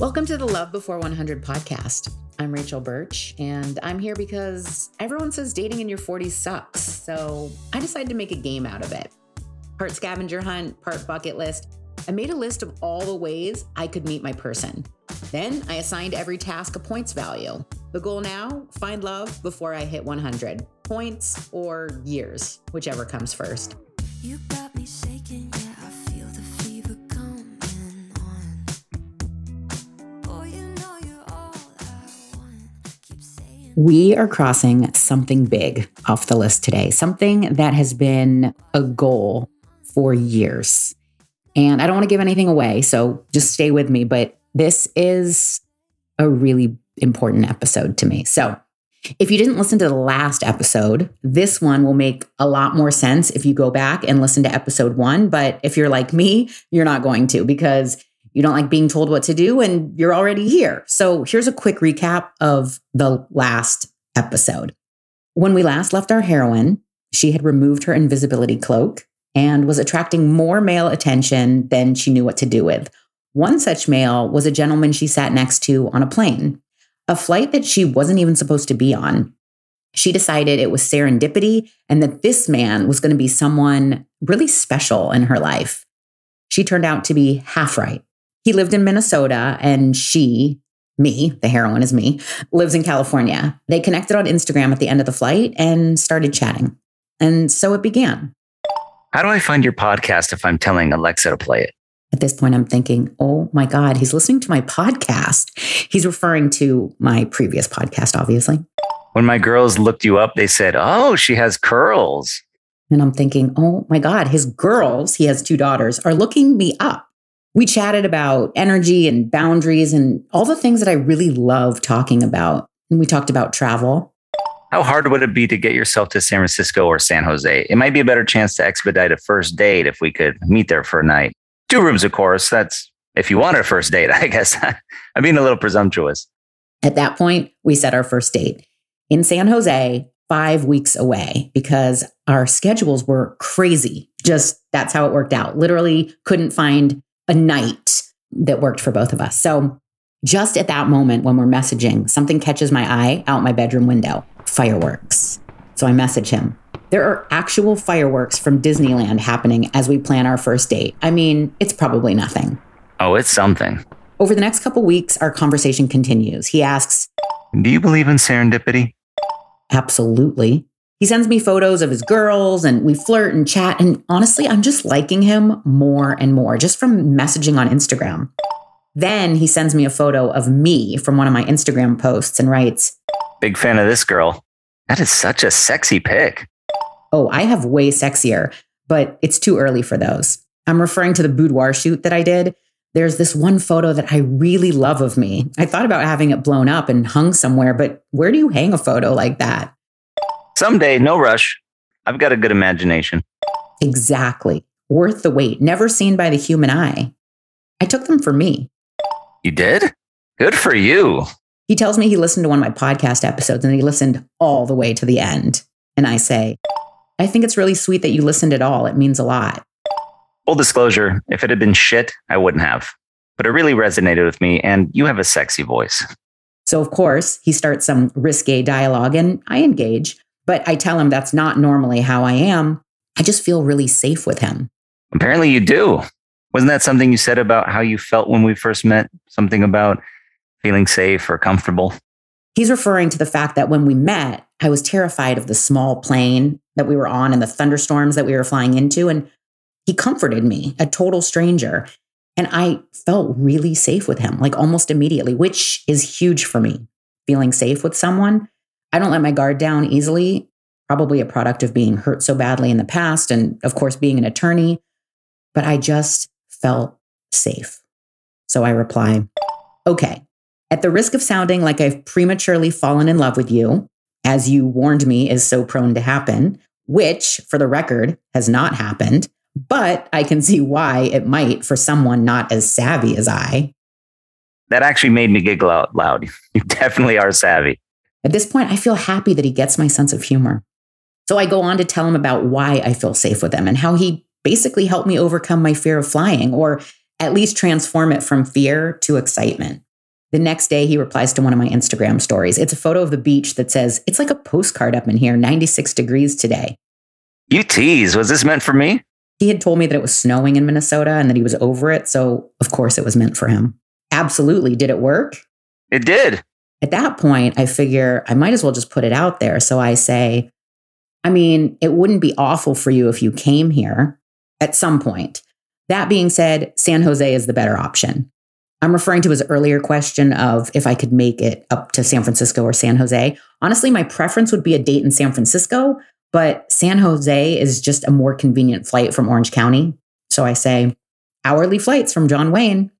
Welcome to the Love Before 100 podcast. I'm Rachel Birch, and I'm here because everyone says dating in your 40s sucks. So I decided to make a game out of it. Part scavenger hunt, part bucket list. I made a list of all the ways I could meet my person. Then I assigned every task a points value. The goal now find love before I hit 100 points or years, whichever comes first. You got me shaking, we are crossing something big off the list today, something that has been a goal for years. And I don't want to give anything away, so just stay with me. But this is a really important episode to me. So, if you didn't listen to the last episode, this one will make a lot more sense if you go back and listen to episode one. But if you're like me, you're not going to because you don't like being told what to do and you're already here. So, here's a quick recap of the last episode. When we last left our heroine, she had removed her invisibility cloak and was attracting more male attention than she knew what to do with. One such male was a gentleman she sat next to on a plane, a flight that she wasn't even supposed to be on. She decided it was serendipity and that this man was going to be someone really special in her life. She turned out to be half right. He lived in Minnesota and she, me, the heroine is me, lives in California. They connected on Instagram at the end of the flight and started chatting. And so it began. How do I find your podcast if I'm telling Alexa to play it? At this point, I'm thinking, oh my God, he's listening to my podcast. He's referring to my previous podcast, obviously. When my girls looked you up, they said, oh, she has curls. And I'm thinking, oh my God, his girls, he has two daughters, are looking me up. We chatted about energy and boundaries and all the things that I really love talking about. And we talked about travel. How hard would it be to get yourself to San Francisco or San Jose? It might be a better chance to expedite a first date if we could meet there for a night. Two rooms, of course. That's if you want a first date, I guess. I'm being a little presumptuous. At that point, we set our first date in San Jose, five weeks away, because our schedules were crazy. Just that's how it worked out. Literally couldn't find a night that worked for both of us. So just at that moment when we're messaging, something catches my eye out my bedroom window fireworks. So I message him. There are actual fireworks from Disneyland happening as we plan our first date. I mean, it's probably nothing. Oh, it's something. Over the next couple weeks, our conversation continues. He asks, Do you believe in serendipity? Absolutely. He sends me photos of his girls and we flirt and chat. And honestly, I'm just liking him more and more just from messaging on Instagram. Then he sends me a photo of me from one of my Instagram posts and writes, Big fan of this girl. That is such a sexy pic. Oh, I have way sexier, but it's too early for those. I'm referring to the boudoir shoot that I did. There's this one photo that I really love of me. I thought about having it blown up and hung somewhere, but where do you hang a photo like that? Someday, no rush. I've got a good imagination. Exactly. Worth the wait, never seen by the human eye. I took them for me. You did? Good for you. He tells me he listened to one of my podcast episodes and he listened all the way to the end. And I say, I think it's really sweet that you listened at all. It means a lot. Full disclosure, if it had been shit, I wouldn't have. But it really resonated with me, and you have a sexy voice. So, of course, he starts some risque dialogue and I engage, but I tell him that's not normally how I am. I just feel really safe with him. Apparently, you do. Wasn't that something you said about how you felt when we first met? Something about feeling safe or comfortable? He's referring to the fact that when we met, I was terrified of the small plane that we were on and the thunderstorms that we were flying into. And he comforted me, a total stranger. And I felt really safe with him, like almost immediately, which is huge for me. Feeling safe with someone. I don't let my guard down easily, probably a product of being hurt so badly in the past. And of course, being an attorney. But I just felt safe. So I reply, okay, at the risk of sounding like I've prematurely fallen in love with you, as you warned me is so prone to happen, which, for the record, has not happened, but I can see why it might for someone not as savvy as I. That actually made me giggle out loud. You definitely are savvy. At this point, I feel happy that he gets my sense of humor. So I go on to tell him about why I feel safe with him and how he basically helped me overcome my fear of flying, or at least transform it from fear to excitement. The next day, he replies to one of my Instagram stories. It's a photo of the beach that says, It's like a postcard up in here, 96 degrees today. You tease. Was this meant for me? He had told me that it was snowing in Minnesota and that he was over it. So, of course, it was meant for him. Absolutely. Did it work? It did. At that point, I figure I might as well just put it out there. So I say, I mean, it wouldn't be awful for you if you came here at some point. That being said, San Jose is the better option. I'm referring to his earlier question of if I could make it up to San Francisco or San Jose. Honestly, my preference would be a date in San Francisco, but San Jose is just a more convenient flight from Orange County. So I say hourly flights from John Wayne.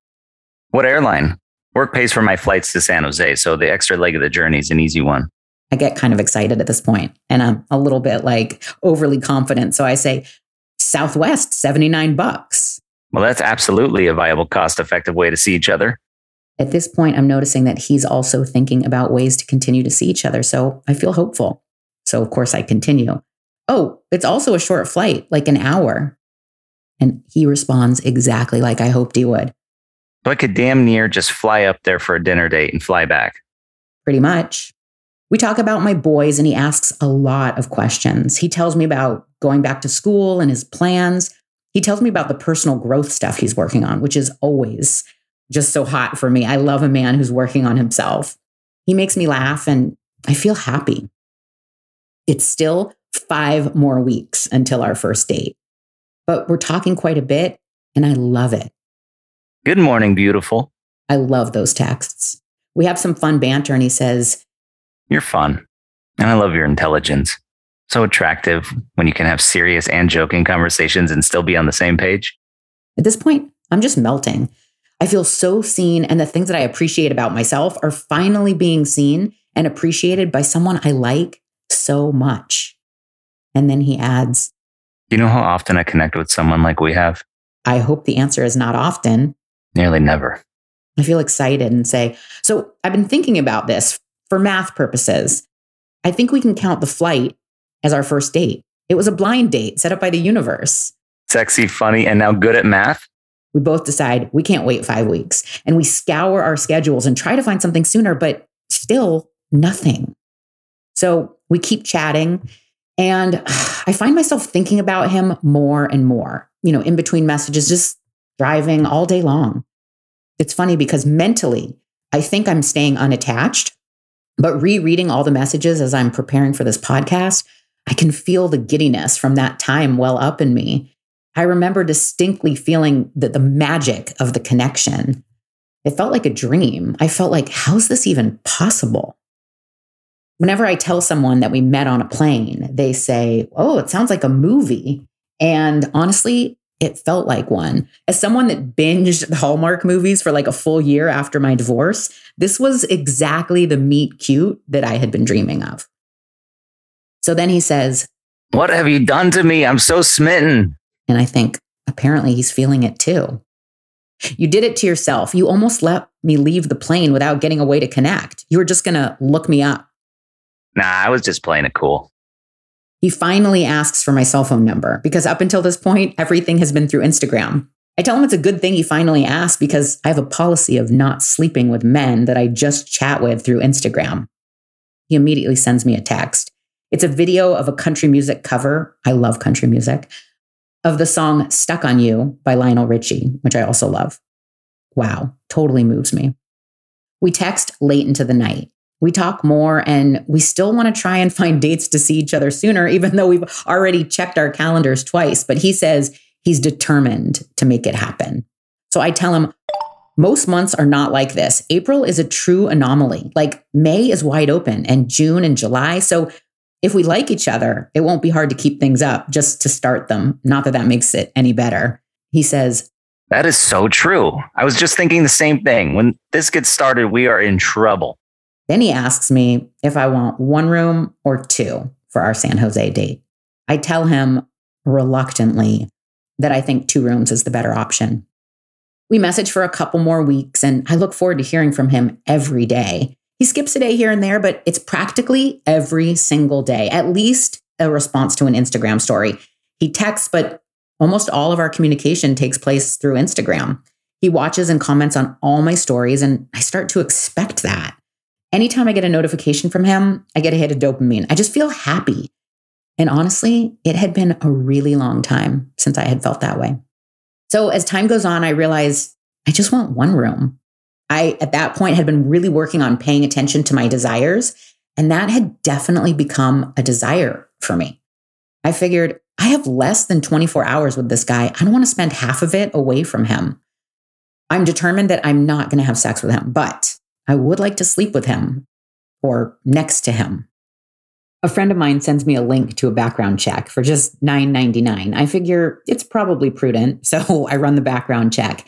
What airline? Work pays for my flights to San Jose, so the extra leg of the journey is an easy one. I get kind of excited at this point and I'm a little bit like overly confident. So I say Southwest, 79 bucks. Well, that's absolutely a viable, cost effective way to see each other. At this point, I'm noticing that he's also thinking about ways to continue to see each other. So I feel hopeful. So, of course, I continue. Oh, it's also a short flight, like an hour. And he responds exactly like I hoped he would. So I could damn near just fly up there for a dinner date and fly back. Pretty much. We talk about my boys, and he asks a lot of questions. He tells me about going back to school and his plans. He tells me about the personal growth stuff he's working on, which is always just so hot for me. I love a man who's working on himself. He makes me laugh and I feel happy. It's still five more weeks until our first date, but we're talking quite a bit and I love it. Good morning, beautiful. I love those texts. We have some fun banter and he says, You're fun. And I love your intelligence. So attractive when you can have serious and joking conversations and still be on the same page. At this point, I'm just melting. I feel so seen, and the things that I appreciate about myself are finally being seen and appreciated by someone I like so much. And then he adds, Do you know how often I connect with someone like we have? I hope the answer is not often. Nearly never. I feel excited and say, So I've been thinking about this for math purposes. I think we can count the flight as our first date. It was a blind date set up by the universe. Sexy, funny, and now good at math? We both decide we can't wait five weeks and we scour our schedules and try to find something sooner, but still nothing. So we keep chatting and I find myself thinking about him more and more, you know, in between messages, just driving all day long. It's funny because mentally, I think I'm staying unattached, but rereading all the messages as I'm preparing for this podcast, I can feel the giddiness from that time well up in me. I remember distinctly feeling that the magic of the connection. It felt like a dream. I felt like, how's this even possible? Whenever I tell someone that we met on a plane, they say, Oh, it sounds like a movie. And honestly, it felt like one. As someone that binged the Hallmark movies for like a full year after my divorce, this was exactly the meet cute that I had been dreaming of. So then he says, What have you done to me? I'm so smitten. And I think, apparently he's feeling it too. You did it to yourself. You almost let me leave the plane without getting a way to connect. You were just going to look me up. Nah, I was just playing it cool. He finally asks for my cell phone number because up until this point, everything has been through Instagram. I tell him it's a good thing he finally asked because I have a policy of not sleeping with men that I just chat with through Instagram. He immediately sends me a text. It's a video of a country music cover. I love country music of the song Stuck on You by Lionel Richie, which I also love. Wow, totally moves me. We text late into the night. We talk more and we still want to try and find dates to see each other sooner, even though we've already checked our calendars twice. But he says he's determined to make it happen. So I tell him, most months are not like this. April is a true anomaly. Like May is wide open and June and July. So if we like each other, it won't be hard to keep things up just to start them. Not that that makes it any better. He says, That is so true. I was just thinking the same thing. When this gets started, we are in trouble. Then he asks me if I want one room or two for our San Jose date. I tell him reluctantly that I think two rooms is the better option. We message for a couple more weeks, and I look forward to hearing from him every day. He skips a day here and there, but it's practically every single day, at least a response to an Instagram story. He texts, but almost all of our communication takes place through Instagram. He watches and comments on all my stories, and I start to expect that. Anytime I get a notification from him, I get a hit of dopamine. I just feel happy. And honestly, it had been a really long time since I had felt that way. So as time goes on, I realize I just want one room. I, at that point, had been really working on paying attention to my desires, and that had definitely become a desire for me. I figured I have less than 24 hours with this guy. I don't want to spend half of it away from him. I'm determined that I'm not going to have sex with him, but I would like to sleep with him or next to him. A friend of mine sends me a link to a background check for just $9.99. I figure it's probably prudent, so I run the background check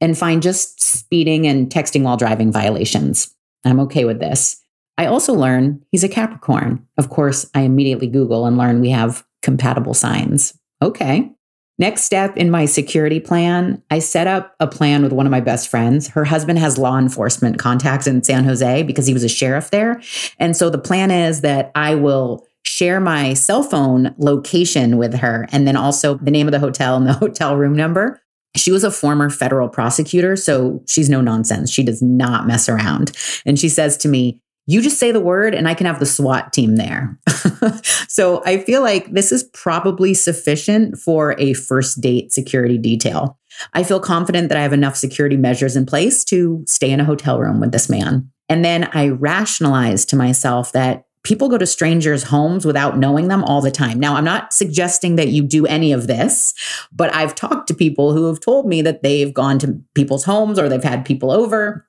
and find just speeding and texting while driving violations. I'm okay with this. I also learn he's a Capricorn. Of course, I immediately Google and learn we have compatible signs. Okay. Next step in my security plan, I set up a plan with one of my best friends. Her husband has law enforcement contacts in San Jose because he was a sheriff there. And so the plan is that I will share my cell phone location with her and then also the name of the hotel and the hotel room number. She was a former federal prosecutor, so she's no nonsense. She does not mess around. And she says to me, you just say the word and I can have the SWAT team there. so I feel like this is probably sufficient for a first date security detail. I feel confident that I have enough security measures in place to stay in a hotel room with this man. And then I rationalize to myself that people go to strangers' homes without knowing them all the time. Now, I'm not suggesting that you do any of this, but I've talked to people who have told me that they've gone to people's homes or they've had people over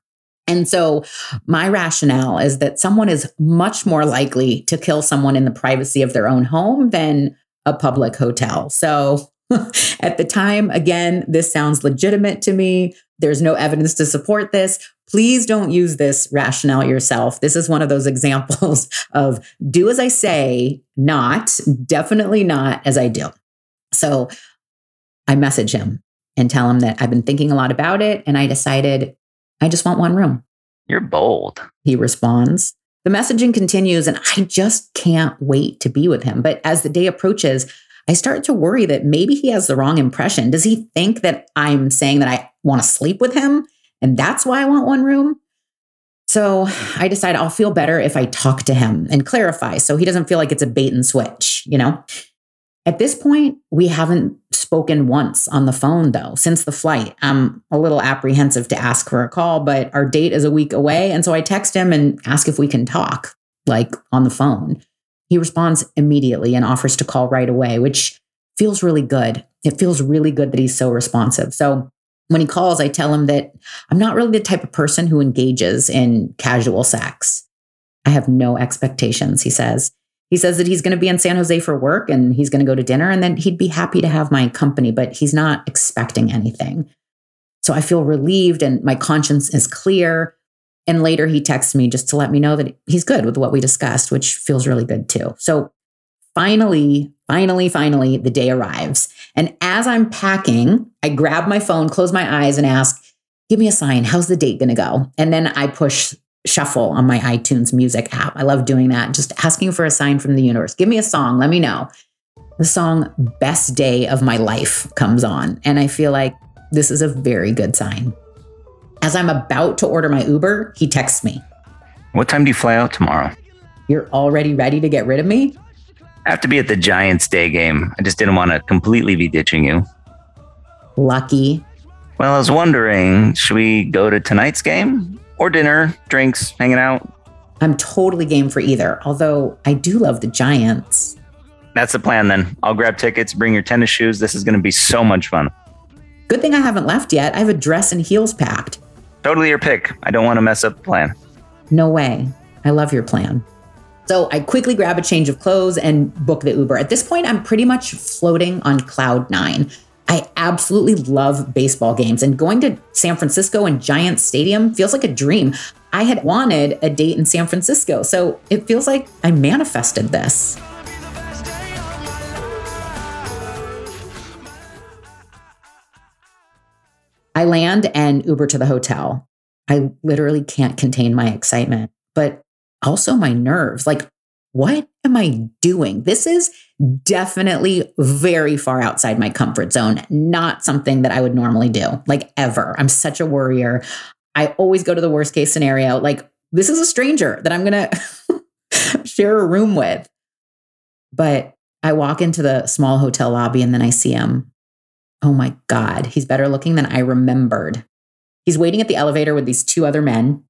and so, my rationale is that someone is much more likely to kill someone in the privacy of their own home than a public hotel. So, at the time, again, this sounds legitimate to me. There's no evidence to support this. Please don't use this rationale yourself. This is one of those examples of do as I say, not, definitely not as I do. So, I message him and tell him that I've been thinking a lot about it and I decided I just want one room. You're bold. He responds. The messaging continues, and I just can't wait to be with him. But as the day approaches, I start to worry that maybe he has the wrong impression. Does he think that I'm saying that I want to sleep with him? And that's why I want one room? So I decide I'll feel better if I talk to him and clarify so he doesn't feel like it's a bait and switch, you know? At this point, we haven't spoken once on the phone, though, since the flight. I'm a little apprehensive to ask for a call, but our date is a week away. And so I text him and ask if we can talk, like on the phone. He responds immediately and offers to call right away, which feels really good. It feels really good that he's so responsive. So when he calls, I tell him that I'm not really the type of person who engages in casual sex. I have no expectations, he says. He says that he's going to be in San Jose for work and he's going to go to dinner and then he'd be happy to have my company, but he's not expecting anything. So I feel relieved and my conscience is clear. And later he texts me just to let me know that he's good with what we discussed, which feels really good too. So finally, finally, finally, the day arrives. And as I'm packing, I grab my phone, close my eyes, and ask, Give me a sign. How's the date going to go? And then I push shuffle on my iTunes music app. I love doing that, just asking for a sign from the universe. Give me a song, let me know. The song Best Day of My Life comes on, and I feel like this is a very good sign. As I'm about to order my Uber, he texts me. What time do you fly out tomorrow? You're already ready to get rid of me? I have to be at the Giants day game. I just didn't want to completely be ditching you. Lucky. Well, I was wondering, should we go to tonight's game? Or dinner, drinks, hanging out. I'm totally game for either, although I do love the Giants. That's the plan then. I'll grab tickets, bring your tennis shoes. This is going to be so much fun. Good thing I haven't left yet. I have a dress and heels packed. Totally your pick. I don't want to mess up the plan. No way. I love your plan. So I quickly grab a change of clothes and book the Uber. At this point, I'm pretty much floating on cloud nine. I absolutely love baseball games, and going to San Francisco and Giants Stadium feels like a dream. I had wanted a date in San Francisco, so it feels like I manifested this. I land and Uber to the hotel. I literally can't contain my excitement, but also my nerves. Like, what am I doing? This is definitely very far outside my comfort zone, not something that I would normally do, like ever. I'm such a worrier. I always go to the worst case scenario. Like, this is a stranger that I'm going to share a room with. But I walk into the small hotel lobby and then I see him. Oh my God, he's better looking than I remembered. He's waiting at the elevator with these two other men.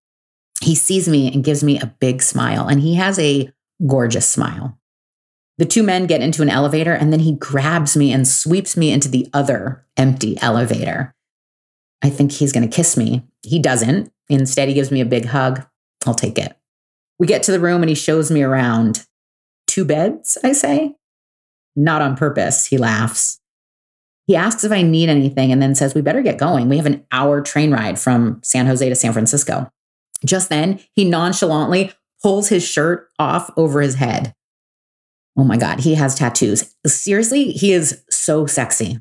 He sees me and gives me a big smile, and he has a gorgeous smile. The two men get into an elevator, and then he grabs me and sweeps me into the other empty elevator. I think he's going to kiss me. He doesn't. Instead, he gives me a big hug. I'll take it. We get to the room and he shows me around. Two beds, I say. Not on purpose, he laughs. He asks if I need anything and then says, We better get going. We have an hour train ride from San Jose to San Francisco. Just then, he nonchalantly pulls his shirt off over his head. Oh my God, he has tattoos. Seriously, he is so sexy.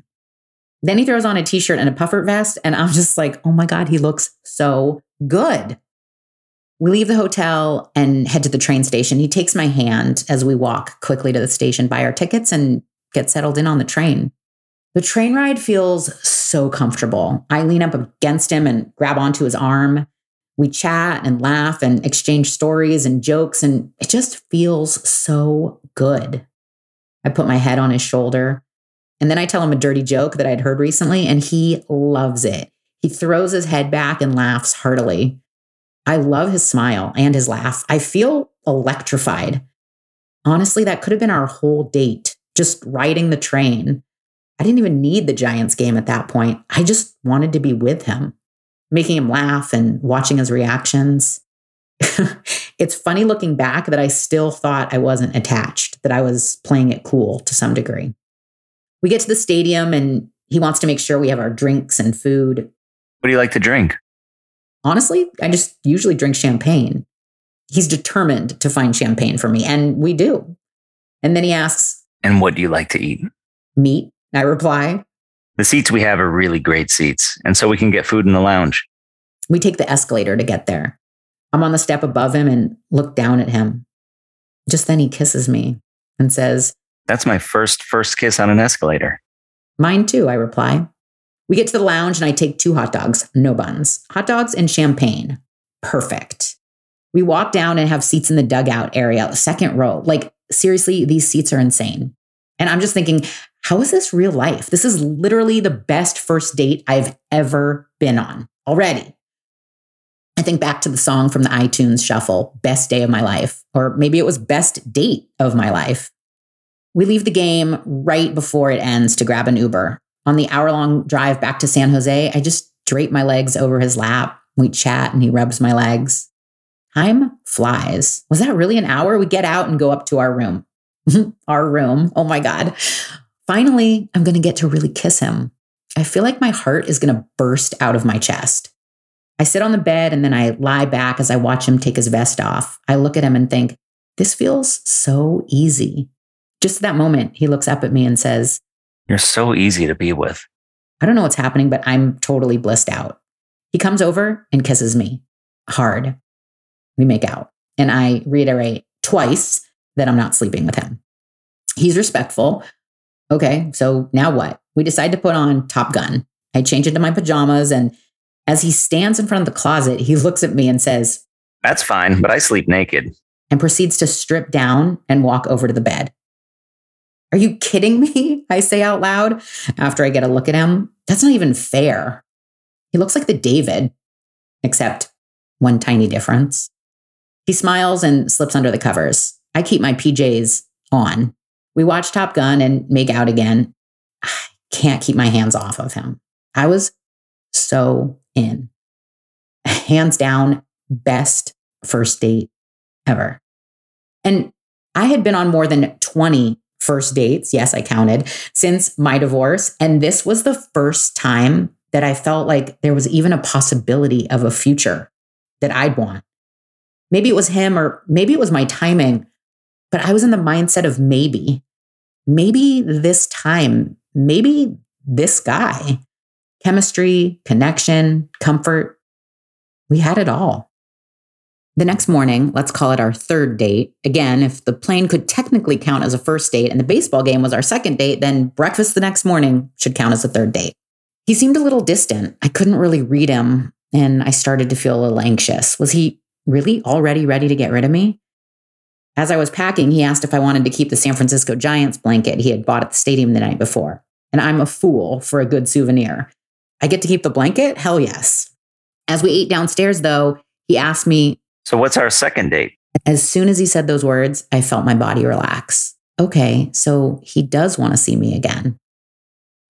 Then he throws on a t shirt and a puffer vest, and I'm just like, oh my God, he looks so good. We leave the hotel and head to the train station. He takes my hand as we walk quickly to the station, buy our tickets, and get settled in on the train. The train ride feels so comfortable. I lean up against him and grab onto his arm. We chat and laugh and exchange stories and jokes, and it just feels so good. I put my head on his shoulder, and then I tell him a dirty joke that I'd heard recently, and he loves it. He throws his head back and laughs heartily. I love his smile and his laugh. I feel electrified. Honestly, that could have been our whole date, just riding the train. I didn't even need the Giants game at that point. I just wanted to be with him, making him laugh and watching his reactions. it's funny looking back that I still thought I wasn't attached, that I was playing it cool to some degree. We get to the stadium and he wants to make sure we have our drinks and food. What do you like to drink? Honestly, I just usually drink champagne. He's determined to find champagne for me, and we do. And then he asks, And what do you like to eat? Meat I reply. The seats we have are really great seats, and so we can get food in the lounge. We take the escalator to get there. I'm on the step above him and look down at him. Just then he kisses me and says, That's my first first kiss on an escalator. Mine too, I reply. We get to the lounge and I take two hot dogs, no buns. Hot dogs and champagne. Perfect. We walk down and have seats in the dugout area, second row. Like, seriously, these seats are insane. And I'm just thinking, how is this real life? This is literally the best first date I've ever been on already. I think back to the song from the iTunes shuffle, Best Day of My Life, or maybe it was Best Date of My Life. We leave the game right before it ends to grab an Uber. On the hour long drive back to San Jose, I just drape my legs over his lap. We chat and he rubs my legs. Time flies. Was that really an hour? We get out and go up to our room. our room. Oh my God. Finally, I'm going to get to really kiss him. I feel like my heart is going to burst out of my chest. I sit on the bed and then I lie back as I watch him take his vest off. I look at him and think, this feels so easy. Just at that moment, he looks up at me and says, You're so easy to be with. I don't know what's happening, but I'm totally blissed out. He comes over and kisses me hard. We make out. And I reiterate twice that I'm not sleeping with him. He's respectful, Okay, so now what? We decide to put on Top Gun. I change into my pajamas, and as he stands in front of the closet, he looks at me and says, That's fine, but I sleep naked. And proceeds to strip down and walk over to the bed. Are you kidding me? I say out loud after I get a look at him. That's not even fair. He looks like the David, except one tiny difference. He smiles and slips under the covers. I keep my PJs on we watch Top Gun and make out again. I can't keep my hands off of him. I was so in. Hands down, best first date ever. And I had been on more than 20 first dates. Yes, I counted since my divorce. And this was the first time that I felt like there was even a possibility of a future that I'd want. Maybe it was him or maybe it was my timing, but I was in the mindset of maybe maybe this time, maybe this guy, chemistry, connection, comfort, we had it all. The next morning, let's call it our third date. Again, if the plane could technically count as a first date and the baseball game was our second date, then breakfast the next morning should count as a third date. He seemed a little distant. I couldn't really read him, and I started to feel a little anxious. Was he really already ready to get rid of me? As I was packing, he asked if I wanted to keep the San Francisco Giants blanket he had bought at the stadium the night before. And I'm a fool for a good souvenir. I get to keep the blanket? Hell yes. As we ate downstairs, though, he asked me, So, what's our second date? As soon as he said those words, I felt my body relax. Okay, so he does want to see me again.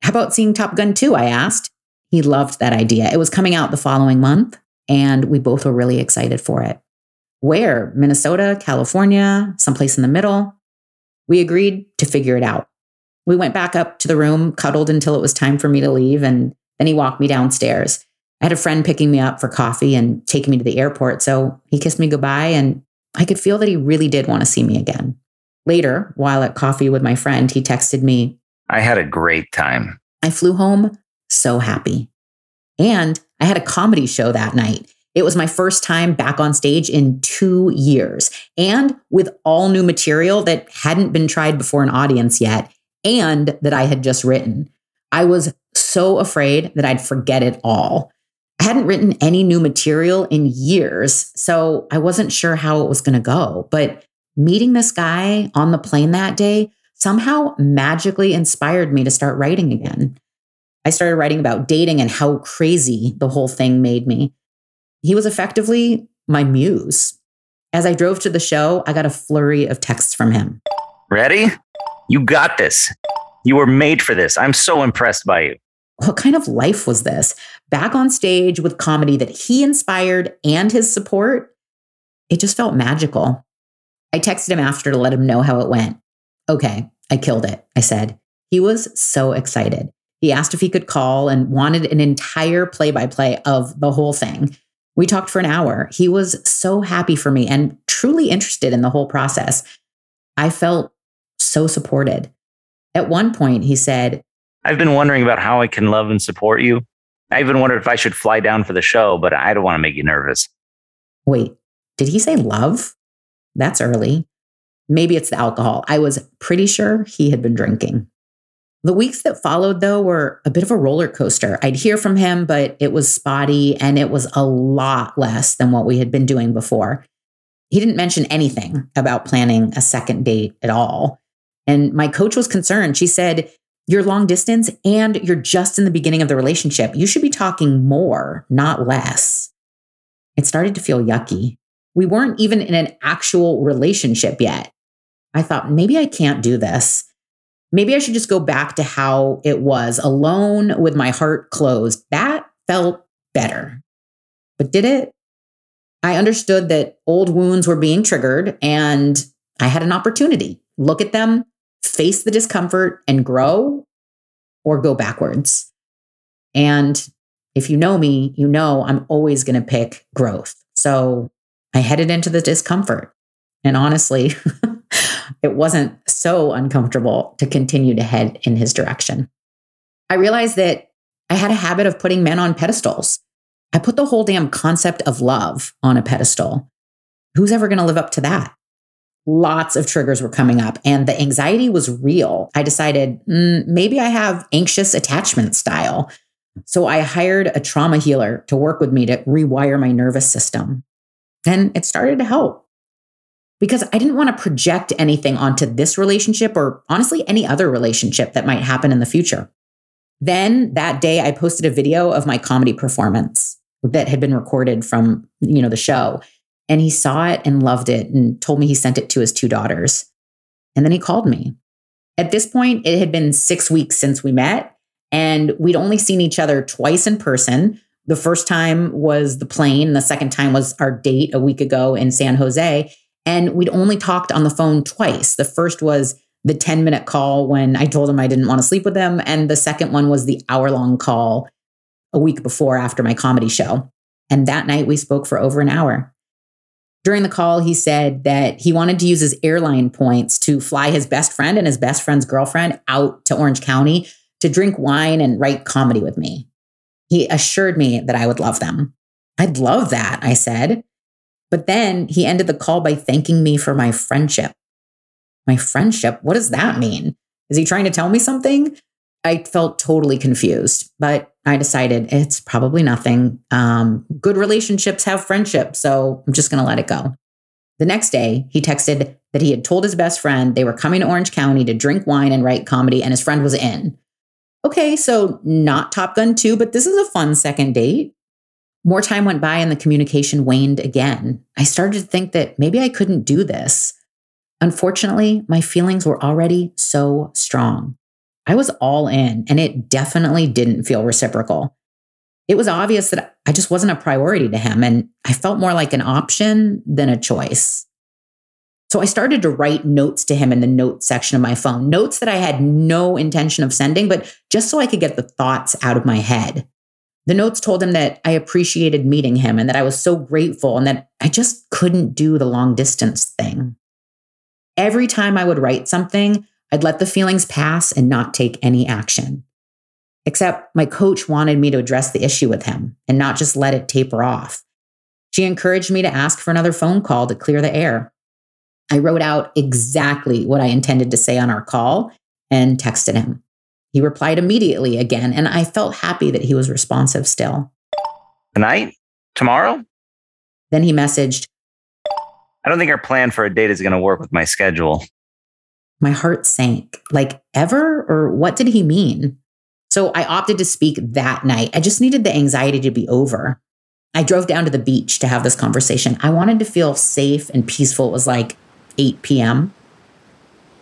How about seeing Top Gun 2? I asked. He loved that idea. It was coming out the following month, and we both were really excited for it. Where? Minnesota, California, someplace in the middle? We agreed to figure it out. We went back up to the room, cuddled until it was time for me to leave, and then he walked me downstairs. I had a friend picking me up for coffee and taking me to the airport, so he kissed me goodbye, and I could feel that he really did want to see me again. Later, while at coffee with my friend, he texted me, I had a great time. I flew home so happy. And I had a comedy show that night. It was my first time back on stage in two years and with all new material that hadn't been tried before an audience yet and that I had just written. I was so afraid that I'd forget it all. I hadn't written any new material in years, so I wasn't sure how it was going to go. But meeting this guy on the plane that day somehow magically inspired me to start writing again. I started writing about dating and how crazy the whole thing made me. He was effectively my muse. As I drove to the show, I got a flurry of texts from him. Ready? You got this. You were made for this. I'm so impressed by you. What kind of life was this? Back on stage with comedy that he inspired and his support? It just felt magical. I texted him after to let him know how it went. Okay, I killed it, I said. He was so excited. He asked if he could call and wanted an entire play by play of the whole thing. We talked for an hour. He was so happy for me and truly interested in the whole process. I felt so supported. At one point, he said, I've been wondering about how I can love and support you. I even wondered if I should fly down for the show, but I don't want to make you nervous. Wait, did he say love? That's early. Maybe it's the alcohol. I was pretty sure he had been drinking. The weeks that followed, though, were a bit of a roller coaster. I'd hear from him, but it was spotty and it was a lot less than what we had been doing before. He didn't mention anything about planning a second date at all. And my coach was concerned. She said, You're long distance and you're just in the beginning of the relationship. You should be talking more, not less. It started to feel yucky. We weren't even in an actual relationship yet. I thought, maybe I can't do this. Maybe I should just go back to how it was alone with my heart closed. That felt better. But did it? I understood that old wounds were being triggered and I had an opportunity. Look at them, face the discomfort and grow or go backwards. And if you know me, you know I'm always going to pick growth. So I headed into the discomfort. And honestly, it wasn't so uncomfortable to continue to head in his direction. I realized that I had a habit of putting men on pedestals. I put the whole damn concept of love on a pedestal. Who's ever going to live up to that? Lots of triggers were coming up and the anxiety was real. I decided mm, maybe I have anxious attachment style. So I hired a trauma healer to work with me to rewire my nervous system. And it started to help because I didn't want to project anything onto this relationship or honestly any other relationship that might happen in the future. Then that day I posted a video of my comedy performance that had been recorded from, you know, the show. And he saw it and loved it and told me he sent it to his two daughters. And then he called me. At this point, it had been 6 weeks since we met and we'd only seen each other twice in person. The first time was the plane, the second time was our date a week ago in San Jose. And we'd only talked on the phone twice. The first was the 10 minute call when I told him I didn't want to sleep with him. And the second one was the hour long call a week before after my comedy show. And that night we spoke for over an hour. During the call, he said that he wanted to use his airline points to fly his best friend and his best friend's girlfriend out to Orange County to drink wine and write comedy with me. He assured me that I would love them. I'd love that, I said. But then he ended the call by thanking me for my friendship. My friendship? What does that mean? Is he trying to tell me something? I felt totally confused, but I decided it's probably nothing. Um, good relationships have friendship, so I'm just going to let it go. The next day, he texted that he had told his best friend they were coming to Orange County to drink wine and write comedy, and his friend was in. Okay, so not Top Gun 2, but this is a fun second date. More time went by and the communication waned again. I started to think that maybe I couldn't do this. Unfortunately, my feelings were already so strong. I was all in, and it definitely didn't feel reciprocal. It was obvious that I just wasn't a priority to him, and I felt more like an option than a choice. So I started to write notes to him in the notes section of my phone, notes that I had no intention of sending, but just so I could get the thoughts out of my head. The notes told him that I appreciated meeting him and that I was so grateful and that I just couldn't do the long distance thing. Every time I would write something, I'd let the feelings pass and not take any action. Except my coach wanted me to address the issue with him and not just let it taper off. She encouraged me to ask for another phone call to clear the air. I wrote out exactly what I intended to say on our call and texted him. He replied immediately again, and I felt happy that he was responsive still. Tonight? Tomorrow? Then he messaged, I don't think our plan for a date is going to work with my schedule. My heart sank. Like, ever? Or what did he mean? So I opted to speak that night. I just needed the anxiety to be over. I drove down to the beach to have this conversation. I wanted to feel safe and peaceful. It was like 8 p.m.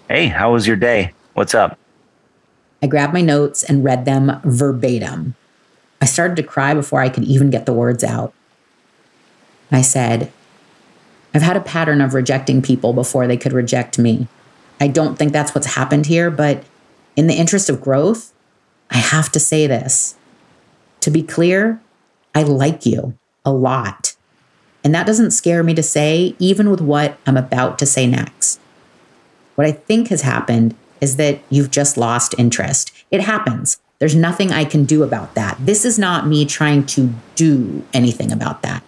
Hey, how was your day? What's up? I grabbed my notes and read them verbatim. I started to cry before I could even get the words out. I said, I've had a pattern of rejecting people before they could reject me. I don't think that's what's happened here, but in the interest of growth, I have to say this. To be clear, I like you a lot. And that doesn't scare me to say, even with what I'm about to say next. What I think has happened is that you've just lost interest. It happens. There's nothing I can do about that. This is not me trying to do anything about that.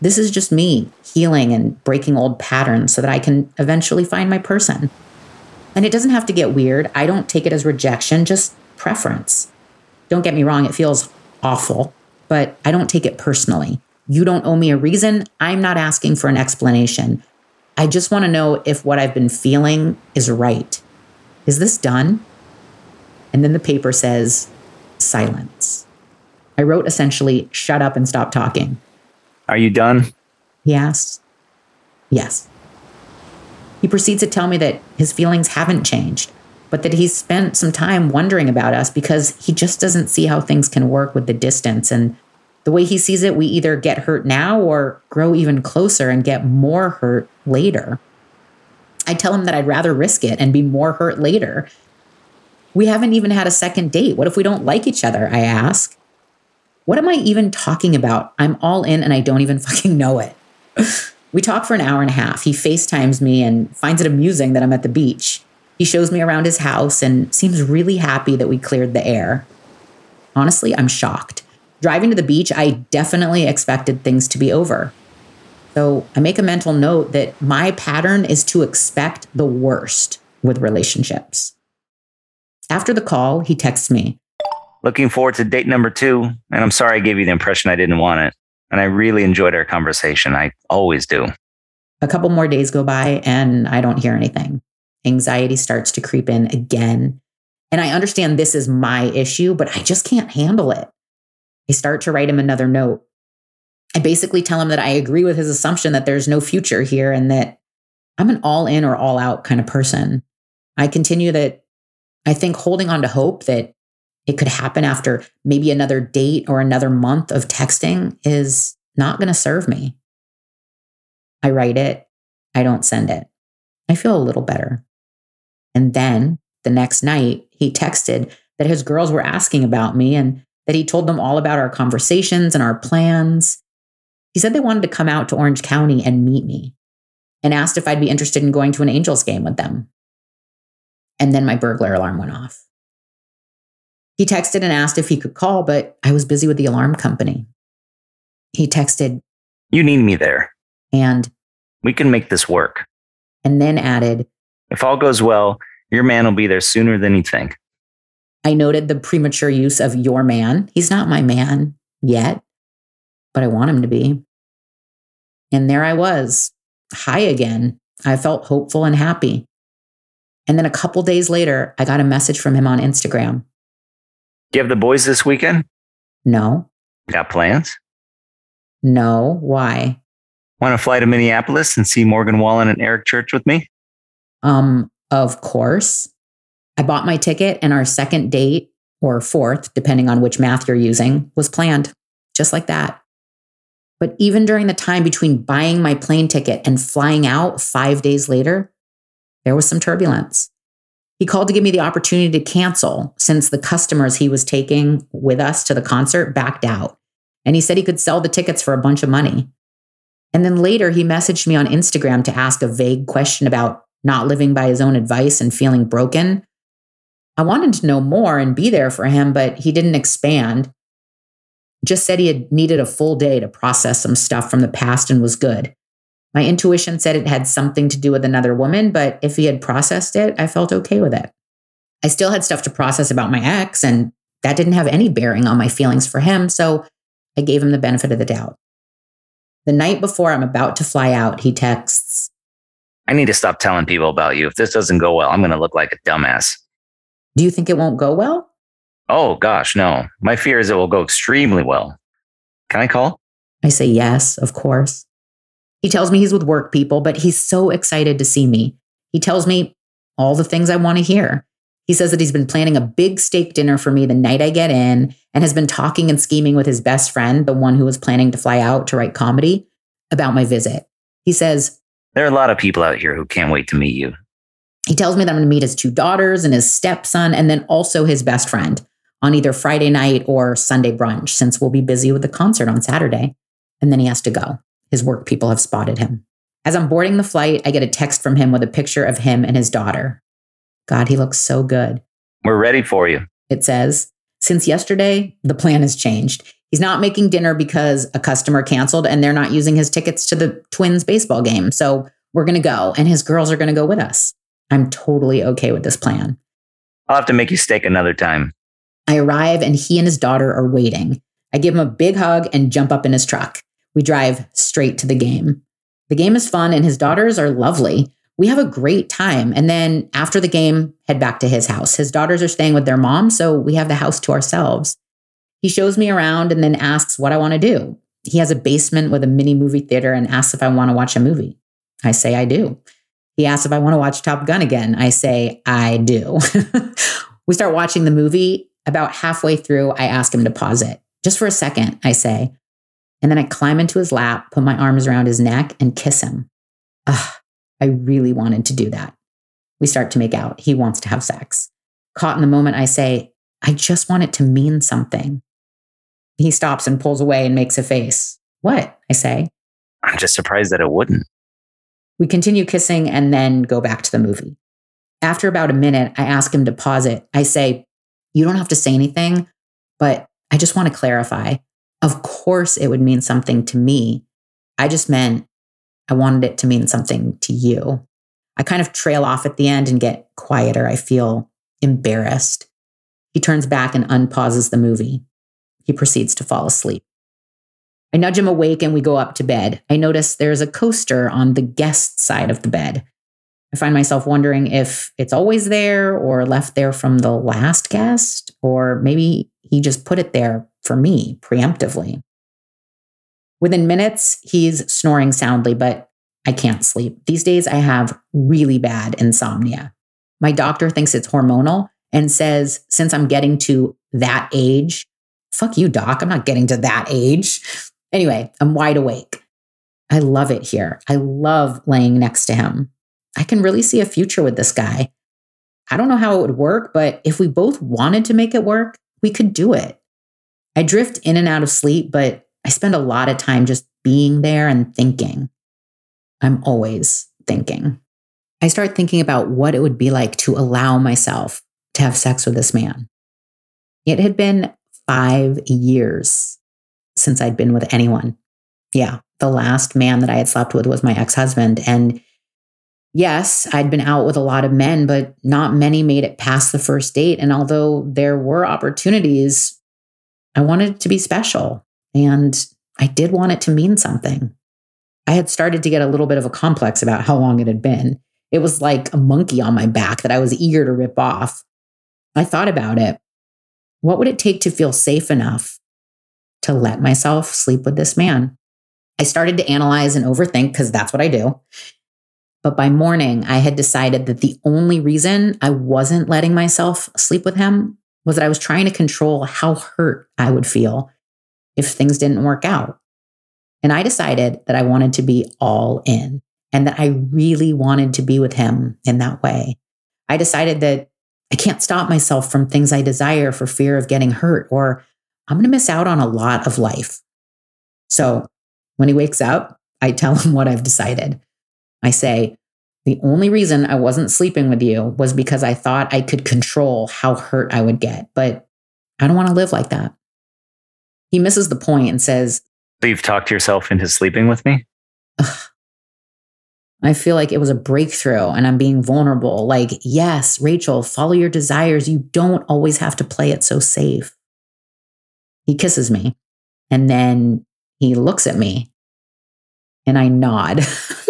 This is just me healing and breaking old patterns so that I can eventually find my person. And it doesn't have to get weird. I don't take it as rejection, just preference. Don't get me wrong, it feels awful, but I don't take it personally. You don't owe me a reason. I'm not asking for an explanation. I just want to know if what I've been feeling is right. Is this done? And then the paper says silence. I wrote essentially, shut up and stop talking. Are you done? He asks. Yes. He proceeds to tell me that his feelings haven't changed, but that he's spent some time wondering about us because he just doesn't see how things can work with the distance. And the way he sees it, we either get hurt now or grow even closer and get more hurt later. I tell him that I'd rather risk it and be more hurt later. We haven't even had a second date. What if we don't like each other? I ask. What am I even talking about? I'm all in and I don't even fucking know it. we talk for an hour and a half. He FaceTimes me and finds it amusing that I'm at the beach. He shows me around his house and seems really happy that we cleared the air. Honestly, I'm shocked. Driving to the beach, I definitely expected things to be over. So I make a mental note that my pattern is to expect the worst with relationships. After the call, he texts me Looking forward to date number two. And I'm sorry I gave you the impression I didn't want it. And I really enjoyed our conversation. I always do. A couple more days go by and I don't hear anything. Anxiety starts to creep in again. And I understand this is my issue, but I just can't handle it. I start to write him another note. I basically tell him that I agree with his assumption that there's no future here and that I'm an all in or all out kind of person. I continue that I think holding on to hope that it could happen after maybe another date or another month of texting is not going to serve me. I write it, I don't send it. I feel a little better. And then the next night, he texted that his girls were asking about me and that he told them all about our conversations and our plans. He said they wanted to come out to Orange County and meet me and asked if I'd be interested in going to an Angels game with them. And then my burglar alarm went off. He texted and asked if he could call, but I was busy with the alarm company. He texted, You need me there. And we can make this work. And then added, if all goes well, your man will be there sooner than you think. I noted the premature use of your man. He's not my man yet, but I want him to be. And there I was, high again. I felt hopeful and happy. And then a couple days later, I got a message from him on Instagram. Do you have the boys this weekend? No. Got plans? No. Why? Want to fly to Minneapolis and see Morgan Wallen and Eric Church with me? Um, of course. I bought my ticket, and our second date, or fourth, depending on which math you're using, was planned just like that. But even during the time between buying my plane ticket and flying out five days later, there was some turbulence. He called to give me the opportunity to cancel since the customers he was taking with us to the concert backed out. And he said he could sell the tickets for a bunch of money. And then later, he messaged me on Instagram to ask a vague question about not living by his own advice and feeling broken. I wanted to know more and be there for him, but he didn't expand just said he had needed a full day to process some stuff from the past and was good. My intuition said it had something to do with another woman, but if he had processed it, I felt okay with it. I still had stuff to process about my ex, and that didn't have any bearing on my feelings for him, so I gave him the benefit of the doubt. The night before I'm about to fly out, he texts, I need to stop telling people about you. If this doesn't go well, I'm going to look like a dumbass. Do you think it won't go well? Oh, gosh, no. My fear is it will go extremely well. Can I call? I say yes, of course. He tells me he's with work people, but he's so excited to see me. He tells me all the things I want to hear. He says that he's been planning a big steak dinner for me the night I get in and has been talking and scheming with his best friend, the one who was planning to fly out to write comedy, about my visit. He says, There are a lot of people out here who can't wait to meet you. He tells me that I'm going to meet his two daughters and his stepson, and then also his best friend on either Friday night or Sunday brunch, since we'll be busy with the concert on Saturday. And then he has to go. His work people have spotted him. As I'm boarding the flight, I get a text from him with a picture of him and his daughter. God, he looks so good. We're ready for you. It says, since yesterday, the plan has changed. He's not making dinner because a customer canceled and they're not using his tickets to the Twins baseball game. So we're going to go, and his girls are going to go with us. I'm totally okay with this plan. I'll have to make you steak another time. I arrive and he and his daughter are waiting. I give him a big hug and jump up in his truck. We drive straight to the game. The game is fun and his daughters are lovely. We have a great time. And then after the game, head back to his house. His daughters are staying with their mom, so we have the house to ourselves. He shows me around and then asks what I want to do. He has a basement with a mini movie theater and asks if I want to watch a movie. I say I do. He asks if I want to watch Top Gun again. I say I do. we start watching the movie about halfway through, I ask him to pause it just for a second, I say. And then I climb into his lap, put my arms around his neck, and kiss him. Ugh, I really wanted to do that. We start to make out. He wants to have sex. Caught in the moment, I say, I just want it to mean something. He stops and pulls away and makes a face. What? I say. I'm just surprised that it wouldn't. We continue kissing and then go back to the movie. After about a minute, I ask him to pause it. I say, you don't have to say anything, but I just want to clarify. Of course, it would mean something to me. I just meant I wanted it to mean something to you. I kind of trail off at the end and get quieter. I feel embarrassed. He turns back and unpauses the movie. He proceeds to fall asleep. I nudge him awake and we go up to bed. I notice there's a coaster on the guest side of the bed. I find myself wondering if it's always there or left there from the last guest, or maybe he just put it there for me preemptively. Within minutes, he's snoring soundly, but I can't sleep. These days, I have really bad insomnia. My doctor thinks it's hormonal and says, since I'm getting to that age, fuck you, doc, I'm not getting to that age. Anyway, I'm wide awake. I love it here. I love laying next to him. I can really see a future with this guy. I don't know how it would work, but if we both wanted to make it work, we could do it. I drift in and out of sleep, but I spend a lot of time just being there and thinking. I'm always thinking. I start thinking about what it would be like to allow myself to have sex with this man. It had been five years since I'd been with anyone. Yeah. The last man that I had slept with was my ex husband. And yes, I'd been out with a lot of men, but not many made it past the first date. And although there were opportunities, I wanted it to be special. And I did want it to mean something. I had started to get a little bit of a complex about how long it had been. It was like a monkey on my back that I was eager to rip off. I thought about it. What would it take to feel safe enough to let myself sleep with this man? I started to analyze and overthink because that's what I do. But by morning, I had decided that the only reason I wasn't letting myself sleep with him was that I was trying to control how hurt I would feel if things didn't work out. And I decided that I wanted to be all in and that I really wanted to be with him in that way. I decided that I can't stop myself from things I desire for fear of getting hurt, or I'm going to miss out on a lot of life. So when he wakes up, I tell him what I've decided. I say, the only reason I wasn't sleeping with you was because I thought I could control how hurt I would get, but I don't want to live like that. He misses the point and says, So you've talked yourself into sleeping with me? I feel like it was a breakthrough and I'm being vulnerable. Like, yes, Rachel, follow your desires. You don't always have to play it so safe. He kisses me and then he looks at me and I nod.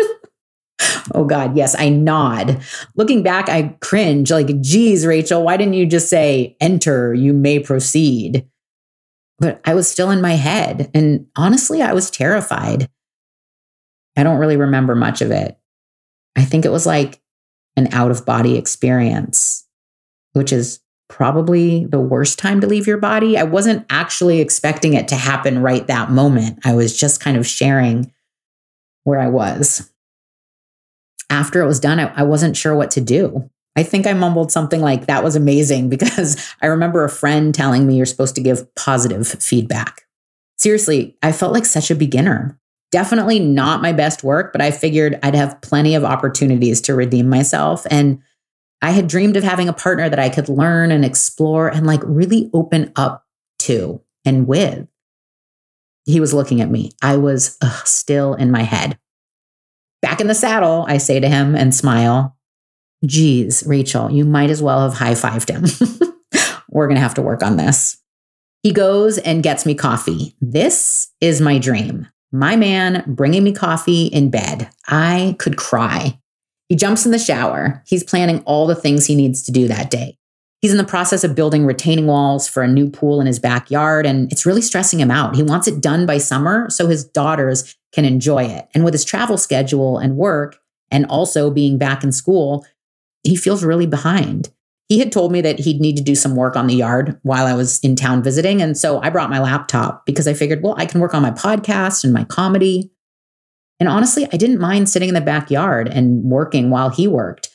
oh God, yes, I nod. Looking back, I cringe like, geez, Rachel, why didn't you just say, enter, you may proceed? But I was still in my head. And honestly, I was terrified. I don't really remember much of it. I think it was like an out of body experience, which is probably the worst time to leave your body. I wasn't actually expecting it to happen right that moment. I was just kind of sharing where I was. After it was done, I, I wasn't sure what to do. I think I mumbled something like, that was amazing, because I remember a friend telling me you're supposed to give positive feedback. Seriously, I felt like such a beginner. Definitely not my best work, but I figured I'd have plenty of opportunities to redeem myself. And I had dreamed of having a partner that I could learn and explore and like really open up to and with. He was looking at me. I was ugh, still in my head. Back in the saddle, I say to him and smile. Geez, Rachel, you might as well have high fived him. We're going to have to work on this. He goes and gets me coffee. This is my dream. My man bringing me coffee in bed. I could cry. He jumps in the shower. He's planning all the things he needs to do that day. He's in the process of building retaining walls for a new pool in his backyard, and it's really stressing him out. He wants it done by summer so his daughters can enjoy it. And with his travel schedule and work, and also being back in school, he feels really behind. He had told me that he'd need to do some work on the yard while I was in town visiting. And so I brought my laptop because I figured, well, I can work on my podcast and my comedy. And honestly, I didn't mind sitting in the backyard and working while he worked.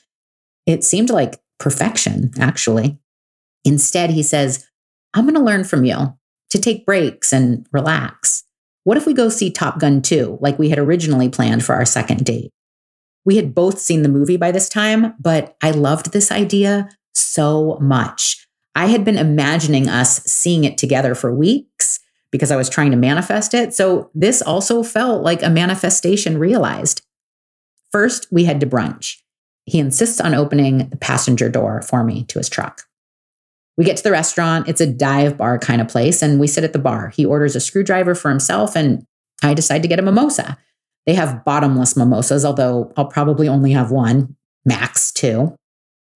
It seemed like perfection, actually. Instead, he says, I'm going to learn from you to take breaks and relax. What if we go see Top Gun 2, like we had originally planned for our second date? We had both seen the movie by this time, but I loved this idea so much. I had been imagining us seeing it together for weeks because I was trying to manifest it. So this also felt like a manifestation realized. First, we head to brunch. He insists on opening the passenger door for me to his truck. We get to the restaurant. It's a dive bar kind of place, and we sit at the bar. He orders a screwdriver for himself, and I decide to get a mimosa. They have bottomless mimosas, although I'll probably only have one, max two.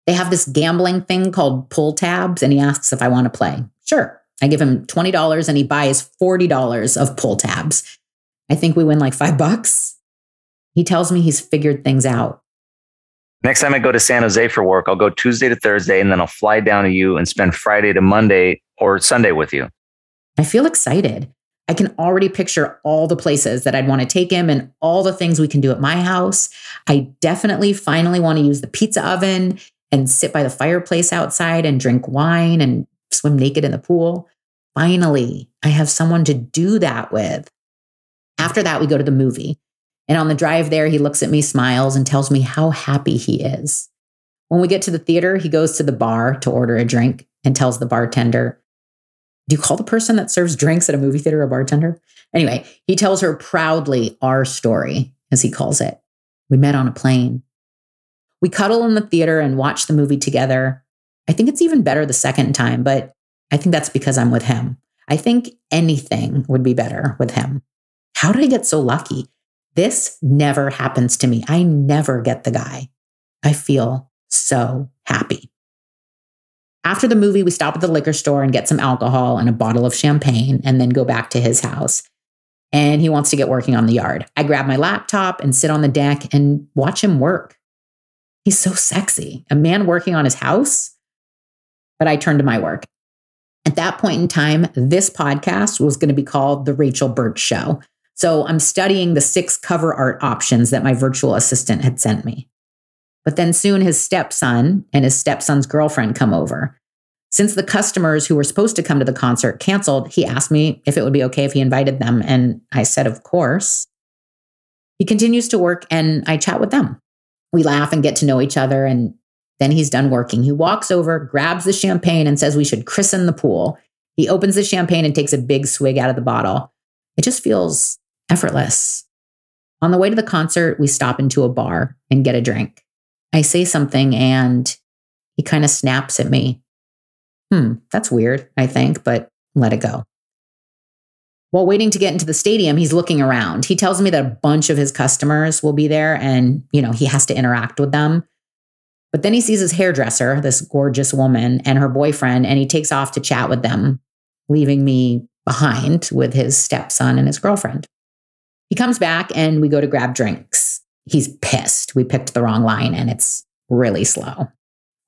They have this gambling thing called pull tabs, and he asks if I want to play. Sure. I give him $20 and he buys $40 of pull tabs. I think we win like five bucks. He tells me he's figured things out. Next time I go to San Jose for work, I'll go Tuesday to Thursday and then I'll fly down to you and spend Friday to Monday or Sunday with you. I feel excited. I can already picture all the places that I'd want to take him and all the things we can do at my house. I definitely finally want to use the pizza oven and sit by the fireplace outside and drink wine and swim naked in the pool. Finally, I have someone to do that with. After that, we go to the movie. And on the drive there, he looks at me, smiles, and tells me how happy he is. When we get to the theater, he goes to the bar to order a drink and tells the bartender, Do you call the person that serves drinks at a movie theater a bartender? Anyway, he tells her proudly our story, as he calls it. We met on a plane. We cuddle in the theater and watch the movie together. I think it's even better the second time, but I think that's because I'm with him. I think anything would be better with him. How did I get so lucky? This never happens to me. I never get the guy. I feel so happy. After the movie, we stop at the liquor store and get some alcohol and a bottle of champagne and then go back to his house. And he wants to get working on the yard. I grab my laptop and sit on the deck and watch him work. He's so sexy, a man working on his house. But I turn to my work. At that point in time, this podcast was going to be called The Rachel Birch Show. So I'm studying the six cover art options that my virtual assistant had sent me. But then soon his stepson and his stepson's girlfriend come over. Since the customers who were supposed to come to the concert canceled, he asked me if it would be okay if he invited them. And I said, of course. He continues to work and I chat with them. We laugh and get to know each other. And then he's done working. He walks over, grabs the champagne, and says we should christen the pool. He opens the champagne and takes a big swig out of the bottle. It just feels effortless. On the way to the concert, we stop into a bar and get a drink. I say something and he kind of snaps at me. Hmm, that's weird, I think, but let it go. While waiting to get into the stadium, he's looking around. He tells me that a bunch of his customers will be there and, you know, he has to interact with them. But then he sees his hairdresser, this gorgeous woman, and her boyfriend, and he takes off to chat with them, leaving me behind with his stepson and his girlfriend. He comes back and we go to grab drinks he's pissed. We picked the wrong line and it's really slow.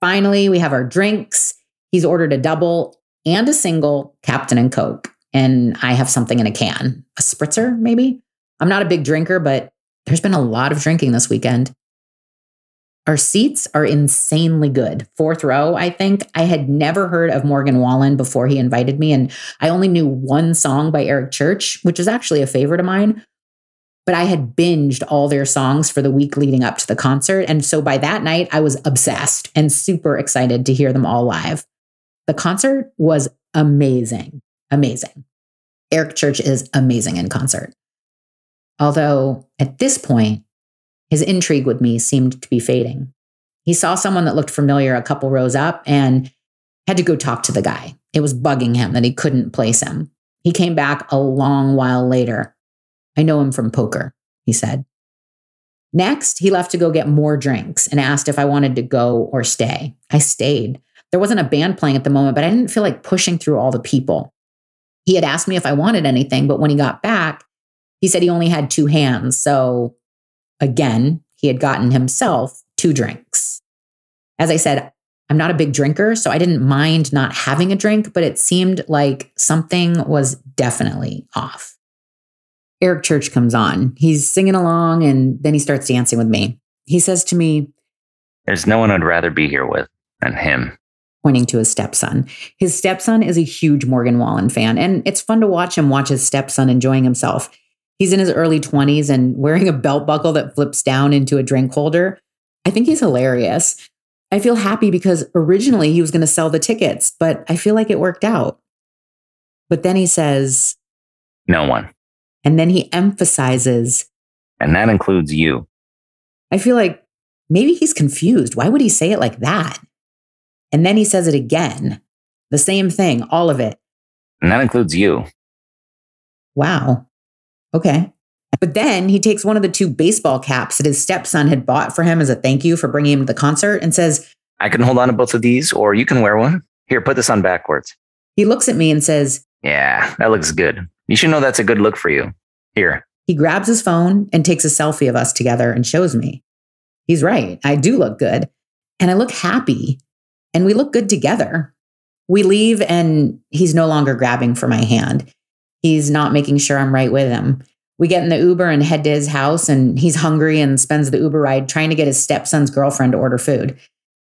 Finally, we have our drinks. He's ordered a double and a single Captain and Coke. And I have something in a can, a spritzer, maybe. I'm not a big drinker, but there's been a lot of drinking this weekend. Our seats are insanely good. Fourth row, I think. I had never heard of Morgan Wallen before he invited me. And I only knew one song by Eric Church, which is actually a favorite of mine but I had binged all their songs for the week leading up to the concert. And so by that night, I was obsessed and super excited to hear them all live. The concert was amazing, amazing. Eric Church is amazing in concert. Although at this point, his intrigue with me seemed to be fading. He saw someone that looked familiar a couple rows up and had to go talk to the guy. It was bugging him that he couldn't place him. He came back a long while later I know him from poker, he said. Next, he left to go get more drinks and asked if I wanted to go or stay. I stayed. There wasn't a band playing at the moment, but I didn't feel like pushing through all the people. He had asked me if I wanted anything, but when he got back, he said he only had two hands. So again, he had gotten himself two drinks. As I said, I'm not a big drinker, so I didn't mind not having a drink, but it seemed like something was definitely off. Eric Church comes on. He's singing along and then he starts dancing with me. He says to me, There's no one I'd rather be here with than him. Pointing to his stepson. His stepson is a huge Morgan Wallen fan, and it's fun to watch him watch his stepson enjoying himself. He's in his early 20s and wearing a belt buckle that flips down into a drink holder. I think he's hilarious. I feel happy because originally he was going to sell the tickets, but I feel like it worked out. But then he says, No one. And then he emphasizes, and that includes you. I feel like maybe he's confused. Why would he say it like that? And then he says it again. The same thing, all of it. And that includes you. Wow. Okay. But then he takes one of the two baseball caps that his stepson had bought for him as a thank you for bringing him to the concert and says, I can hold on to both of these, or you can wear one. Here, put this on backwards. He looks at me and says, Yeah, that looks good. You should know that's a good look for you. Here. He grabs his phone and takes a selfie of us together and shows me. He's right. I do look good. And I look happy. And we look good together. We leave and he's no longer grabbing for my hand. He's not making sure I'm right with him. We get in the Uber and head to his house, and he's hungry and spends the Uber ride trying to get his stepson's girlfriend to order food.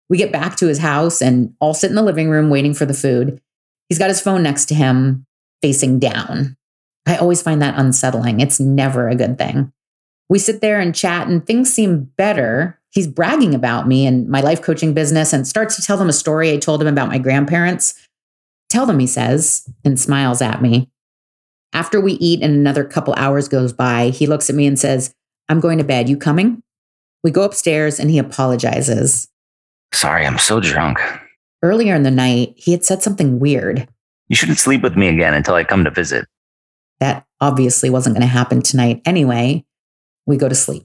We get back to his house and all sit in the living room waiting for the food. He's got his phone next to him, facing down. I always find that unsettling. It's never a good thing. We sit there and chat, and things seem better. He's bragging about me and my life coaching business and starts to tell them a story I told him about my grandparents. Tell them, he says, and smiles at me. After we eat and another couple hours goes by, he looks at me and says, I'm going to bed. You coming? We go upstairs and he apologizes. Sorry, I'm so drunk. Earlier in the night, he had said something weird. You shouldn't sleep with me again until I come to visit. That obviously wasn't going to happen tonight anyway. We go to sleep.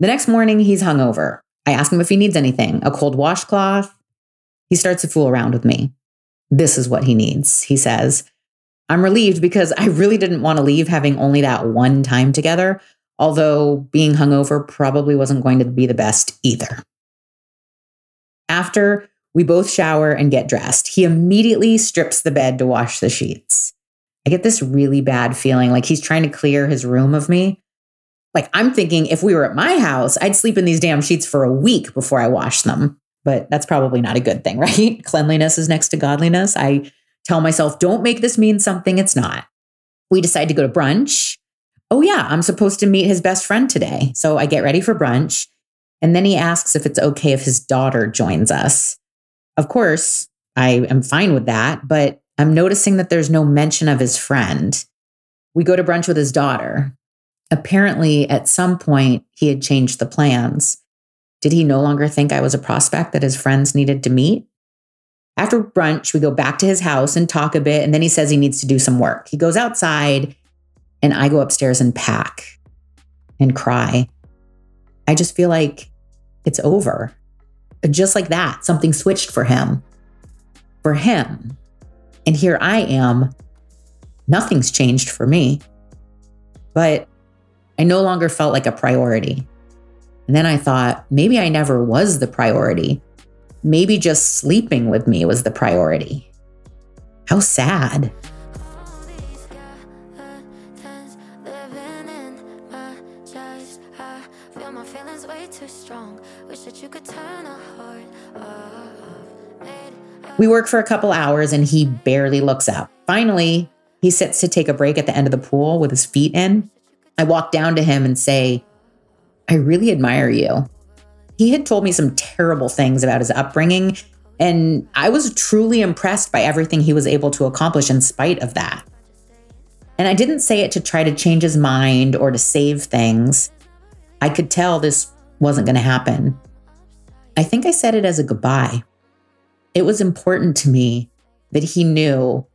The next morning, he's hungover. I ask him if he needs anything a cold washcloth. He starts to fool around with me. This is what he needs, he says. I'm relieved because I really didn't want to leave having only that one time together, although being hungover probably wasn't going to be the best either. After we both shower and get dressed, he immediately strips the bed to wash the sheets. I get this really bad feeling like he's trying to clear his room of me. Like I'm thinking if we were at my house, I'd sleep in these damn sheets for a week before I wash them. But that's probably not a good thing, right? Cleanliness is next to godliness. I tell myself, don't make this mean something it's not. We decide to go to brunch. Oh, yeah, I'm supposed to meet his best friend today. So I get ready for brunch. And then he asks if it's okay if his daughter joins us. Of course, I am fine with that, but I'm noticing that there's no mention of his friend. We go to brunch with his daughter. Apparently, at some point, he had changed the plans. Did he no longer think I was a prospect that his friends needed to meet? After brunch, we go back to his house and talk a bit. And then he says he needs to do some work. He goes outside, and I go upstairs and pack and cry. I just feel like it's over. Just like that, something switched for him. For him. And here I am. Nothing's changed for me. But I no longer felt like a priority. And then I thought, maybe I never was the priority maybe just sleeping with me was the priority. How sad. We work for a couple hours and he barely looks up. Finally, he sits to take a break at the end of the pool with his feet in. I walk down to him and say, I really admire you. He had told me some terrible things about his upbringing, and I was truly impressed by everything he was able to accomplish in spite of that. And I didn't say it to try to change his mind or to save things. I could tell this wasn't going to happen. I think I said it as a goodbye. It was important to me that he knew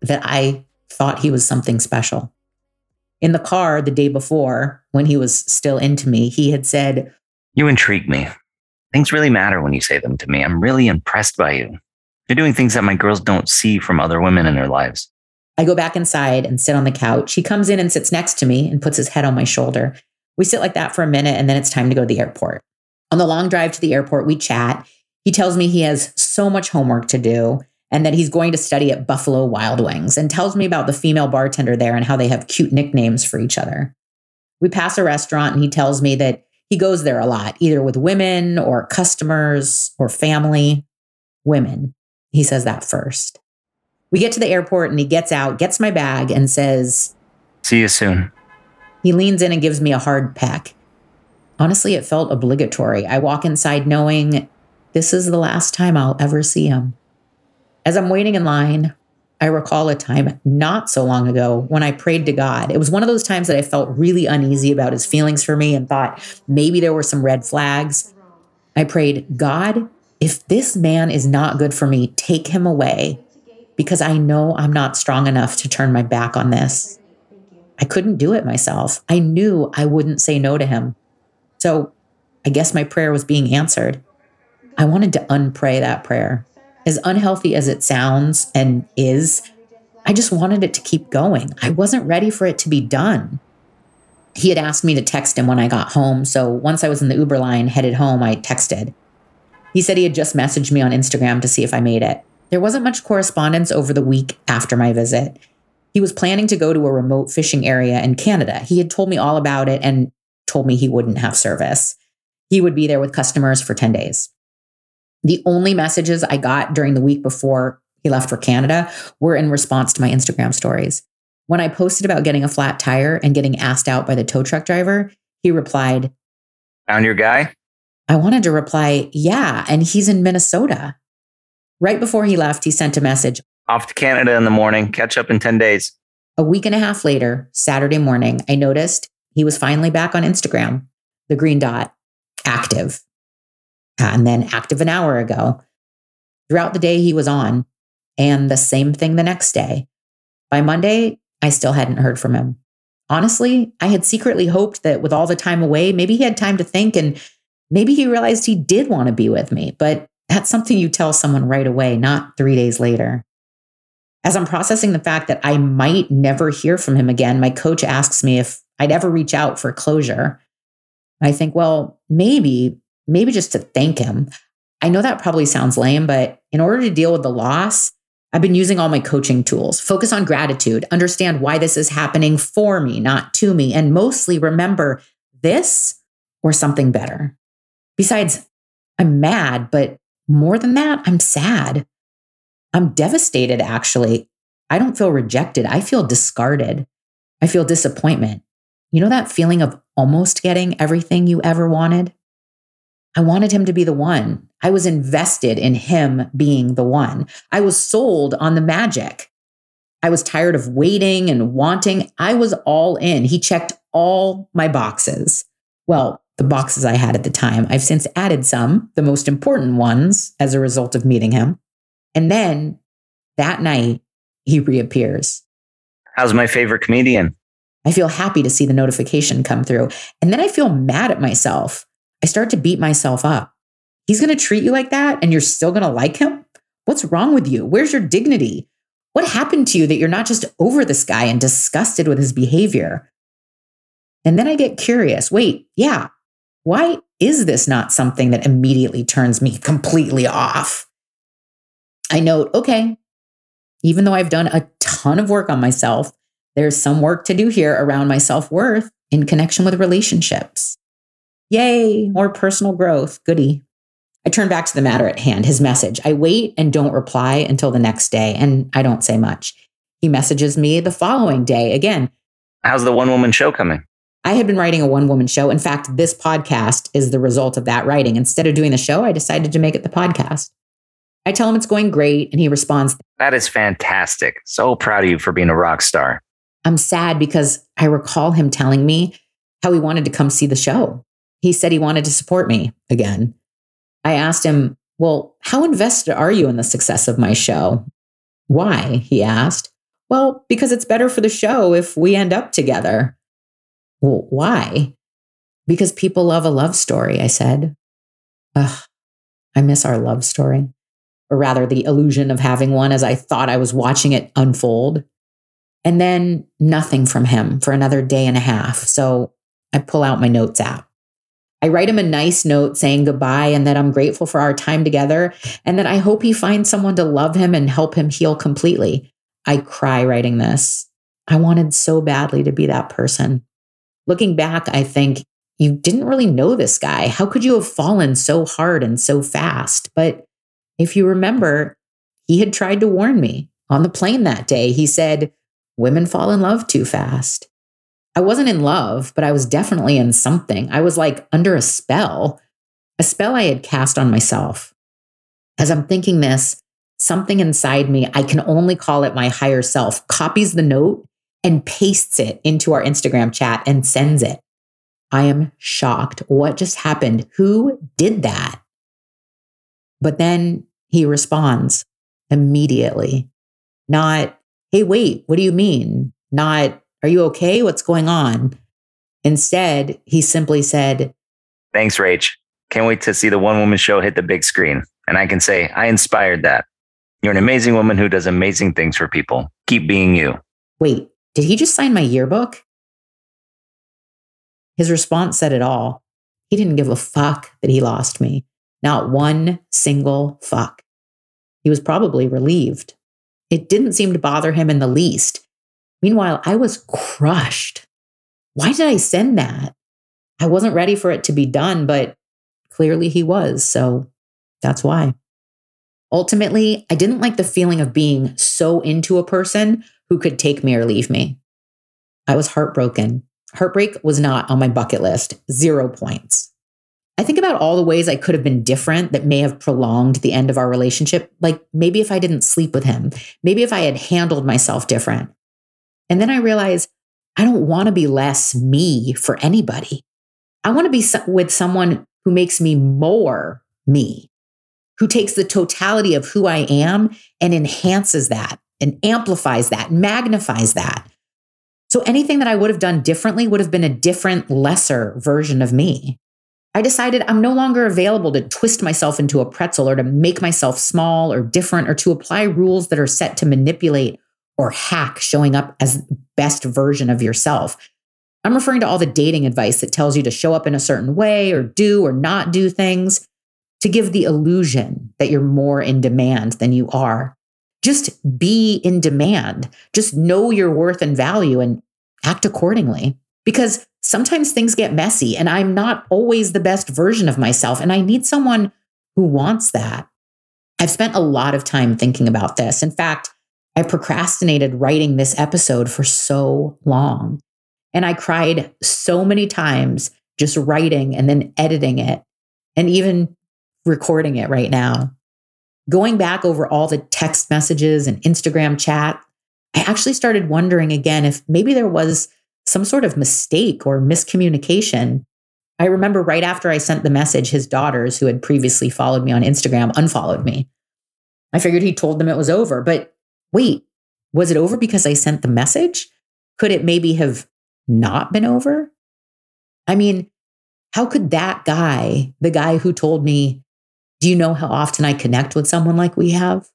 that I thought he was something special. In the car the day before, when he was still into me, he had said, you intrigue me. Things really matter when you say them to me. I'm really impressed by you. You're doing things that my girls don't see from other women in their lives. I go back inside and sit on the couch. He comes in and sits next to me and puts his head on my shoulder. We sit like that for a minute and then it's time to go to the airport. On the long drive to the airport, we chat. He tells me he has so much homework to do and that he's going to study at Buffalo Wild Wings and tells me about the female bartender there and how they have cute nicknames for each other. We pass a restaurant and he tells me that he goes there a lot, either with women or customers or family. Women. He says that first. We get to the airport and he gets out, gets my bag, and says, See you soon. He leans in and gives me a hard peck. Honestly, it felt obligatory. I walk inside knowing this is the last time I'll ever see him. As I'm waiting in line, I recall a time not so long ago when I prayed to God. It was one of those times that I felt really uneasy about his feelings for me and thought maybe there were some red flags. I prayed, God, if this man is not good for me, take him away because I know I'm not strong enough to turn my back on this. I couldn't do it myself. I knew I wouldn't say no to him. So I guess my prayer was being answered. I wanted to unpray that prayer as unhealthy as it sounds and is, I just wanted it to keep going. I wasn't ready for it to be done. He had asked me to text him when I got home. So once I was in the Uber line headed home, I texted. He said he had just messaged me on Instagram to see if I made it. There wasn't much correspondence over the week after my visit. He was planning to go to a remote fishing area in Canada. He had told me all about it and told me he wouldn't have service. He would be there with customers for 10 days. The only messages I got during the week before he left for Canada were in response to my Instagram stories. When I posted about getting a flat tire and getting asked out by the tow truck driver, he replied, Found your guy? I wanted to reply, Yeah, and he's in Minnesota. Right before he left, he sent a message Off to Canada in the morning, catch up in 10 days. A week and a half later, Saturday morning, I noticed he was finally back on Instagram, the green dot, active. Uh, and then active an hour ago. Throughout the day, he was on, and the same thing the next day. By Monday, I still hadn't heard from him. Honestly, I had secretly hoped that with all the time away, maybe he had time to think and maybe he realized he did want to be with me. But that's something you tell someone right away, not three days later. As I'm processing the fact that I might never hear from him again, my coach asks me if I'd ever reach out for closure. I think, well, maybe, maybe just to thank him. I know that probably sounds lame, but in order to deal with the loss, I've been using all my coaching tools. Focus on gratitude, understand why this is happening for me, not to me, and mostly remember this or something better. Besides, I'm mad, but more than that, I'm sad. I'm devastated, actually. I don't feel rejected. I feel discarded. I feel disappointment. You know that feeling of almost getting everything you ever wanted? I wanted him to be the one. I was invested in him being the one. I was sold on the magic. I was tired of waiting and wanting. I was all in. He checked all my boxes. Well, the boxes I had at the time. I've since added some, the most important ones, as a result of meeting him. And then that night, he reappears. How's my favorite comedian? I feel happy to see the notification come through. And then I feel mad at myself. I start to beat myself up. He's going to treat you like that and you're still going to like him? What's wrong with you? Where's your dignity? What happened to you that you're not just over this guy and disgusted with his behavior? And then I get curious wait, yeah, why is this not something that immediately turns me completely off? I note, okay, even though I've done a ton of work on myself, there's some work to do here around my self worth in connection with relationships. Yay, more personal growth. Goody. I turn back to the matter at hand, his message. I wait and don't reply until the next day, and I don't say much. He messages me the following day again. How's the one woman show coming? I had been writing a one woman show. In fact, this podcast is the result of that writing. Instead of doing the show, I decided to make it the podcast. I tell him it's going great, and he responds, That is fantastic. So proud of you for being a rock star. I'm sad because I recall him telling me how he wanted to come see the show. He said he wanted to support me again. I asked him, Well, how invested are you in the success of my show? Why? He asked. Well, because it's better for the show if we end up together. Well, why? Because people love a love story, I said. Ugh, I miss our love story or rather the illusion of having one as I thought I was watching it unfold. And then nothing from him for another day and a half. So I pull out my notes app. I write him a nice note saying goodbye and that I'm grateful for our time together and that I hope he finds someone to love him and help him heal completely. I cry writing this. I wanted so badly to be that person. Looking back, I think you didn't really know this guy. How could you have fallen so hard and so fast? But if you remember, he had tried to warn me on the plane that day. He said, Women fall in love too fast. I wasn't in love, but I was definitely in something. I was like under a spell, a spell I had cast on myself. As I'm thinking this, something inside me, I can only call it my higher self, copies the note and pastes it into our Instagram chat and sends it. I am shocked. What just happened? Who did that? But then he responds immediately, not, hey, wait, what do you mean? Not, are you okay? What's going on? Instead, he simply said, Thanks, Rach. Can't wait to see the one woman show hit the big screen. And I can say, I inspired that. You're an amazing woman who does amazing things for people. Keep being you. Wait, did he just sign my yearbook? His response said it all. He didn't give a fuck that he lost me. Not one single fuck. He was probably relieved. It didn't seem to bother him in the least. Meanwhile, I was crushed. Why did I send that? I wasn't ready for it to be done, but clearly he was. So that's why. Ultimately, I didn't like the feeling of being so into a person who could take me or leave me. I was heartbroken. Heartbreak was not on my bucket list, zero points. I think about all the ways I could have been different that may have prolonged the end of our relationship. Like maybe if I didn't sleep with him, maybe if I had handled myself different. And then I realize I don't want to be less me for anybody. I want to be with someone who makes me more me, who takes the totality of who I am and enhances that and amplifies that, magnifies that. So anything that I would have done differently would have been a different, lesser version of me. I decided I'm no longer available to twist myself into a pretzel or to make myself small or different or to apply rules that are set to manipulate or hack showing up as best version of yourself. I'm referring to all the dating advice that tells you to show up in a certain way or do or not do things to give the illusion that you're more in demand than you are. Just be in demand. Just know your worth and value and act accordingly. Because sometimes things get messy and I'm not always the best version of myself. And I need someone who wants that. I've spent a lot of time thinking about this. In fact, I procrastinated writing this episode for so long. And I cried so many times just writing and then editing it and even recording it right now. Going back over all the text messages and Instagram chat, I actually started wondering again if maybe there was some sort of mistake or miscommunication. I remember right after I sent the message, his daughters, who had previously followed me on Instagram, unfollowed me. I figured he told them it was over, but wait, was it over because I sent the message? Could it maybe have not been over? I mean, how could that guy, the guy who told me, Do you know how often I connect with someone like we have?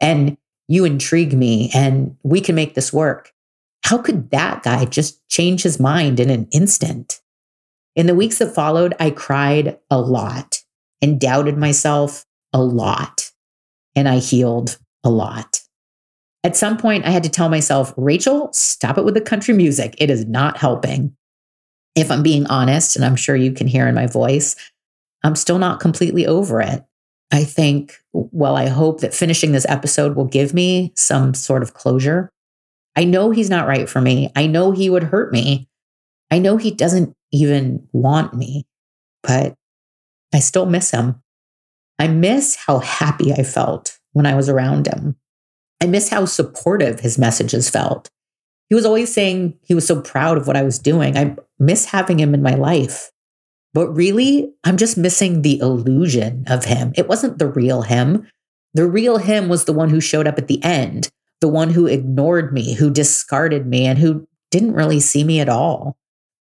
And you intrigue me and we can make this work. How could that guy just change his mind in an instant? In the weeks that followed, I cried a lot and doubted myself a lot. And I healed a lot. At some point, I had to tell myself, Rachel, stop it with the country music. It is not helping. If I'm being honest, and I'm sure you can hear in my voice, I'm still not completely over it. I think, well, I hope that finishing this episode will give me some sort of closure. I know he's not right for me. I know he would hurt me. I know he doesn't even want me, but I still miss him. I miss how happy I felt when I was around him. I miss how supportive his messages felt. He was always saying he was so proud of what I was doing. I miss having him in my life. But really, I'm just missing the illusion of him. It wasn't the real him. The real him was the one who showed up at the end, the one who ignored me, who discarded me, and who didn't really see me at all.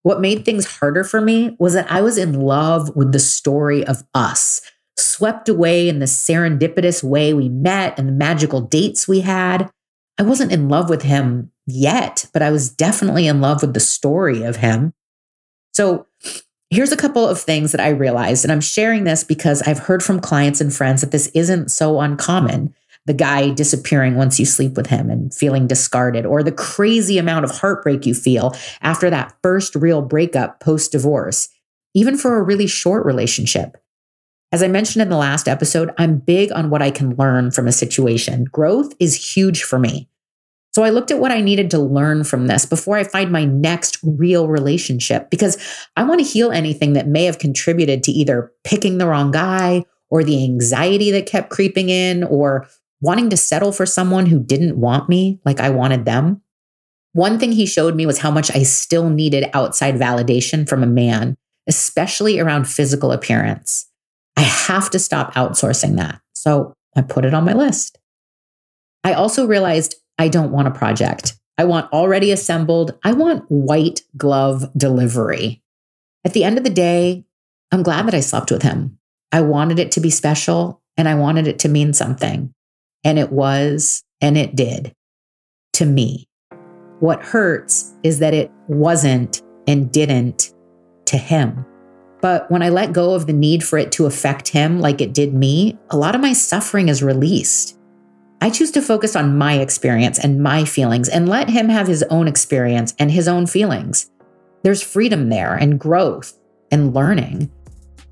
What made things harder for me was that I was in love with the story of us, swept away in the serendipitous way we met and the magical dates we had. I wasn't in love with him yet, but I was definitely in love with the story of him. So here's a couple of things that I realized, and I'm sharing this because I've heard from clients and friends that this isn't so uncommon. The guy disappearing once you sleep with him and feeling discarded, or the crazy amount of heartbreak you feel after that first real breakup post divorce, even for a really short relationship. As I mentioned in the last episode, I'm big on what I can learn from a situation. Growth is huge for me. So I looked at what I needed to learn from this before I find my next real relationship because I want to heal anything that may have contributed to either picking the wrong guy or the anxiety that kept creeping in or wanting to settle for someone who didn't want me like I wanted them. One thing he showed me was how much I still needed outside validation from a man, especially around physical appearance. I have to stop outsourcing that. So I put it on my list. I also realized I don't want a project. I want already assembled, I want white glove delivery. At the end of the day, I'm glad that I slept with him. I wanted it to be special and I wanted it to mean something. And it was, and it did to me. What hurts is that it wasn't and didn't to him. But when I let go of the need for it to affect him like it did me, a lot of my suffering is released. I choose to focus on my experience and my feelings and let him have his own experience and his own feelings. There's freedom there and growth and learning.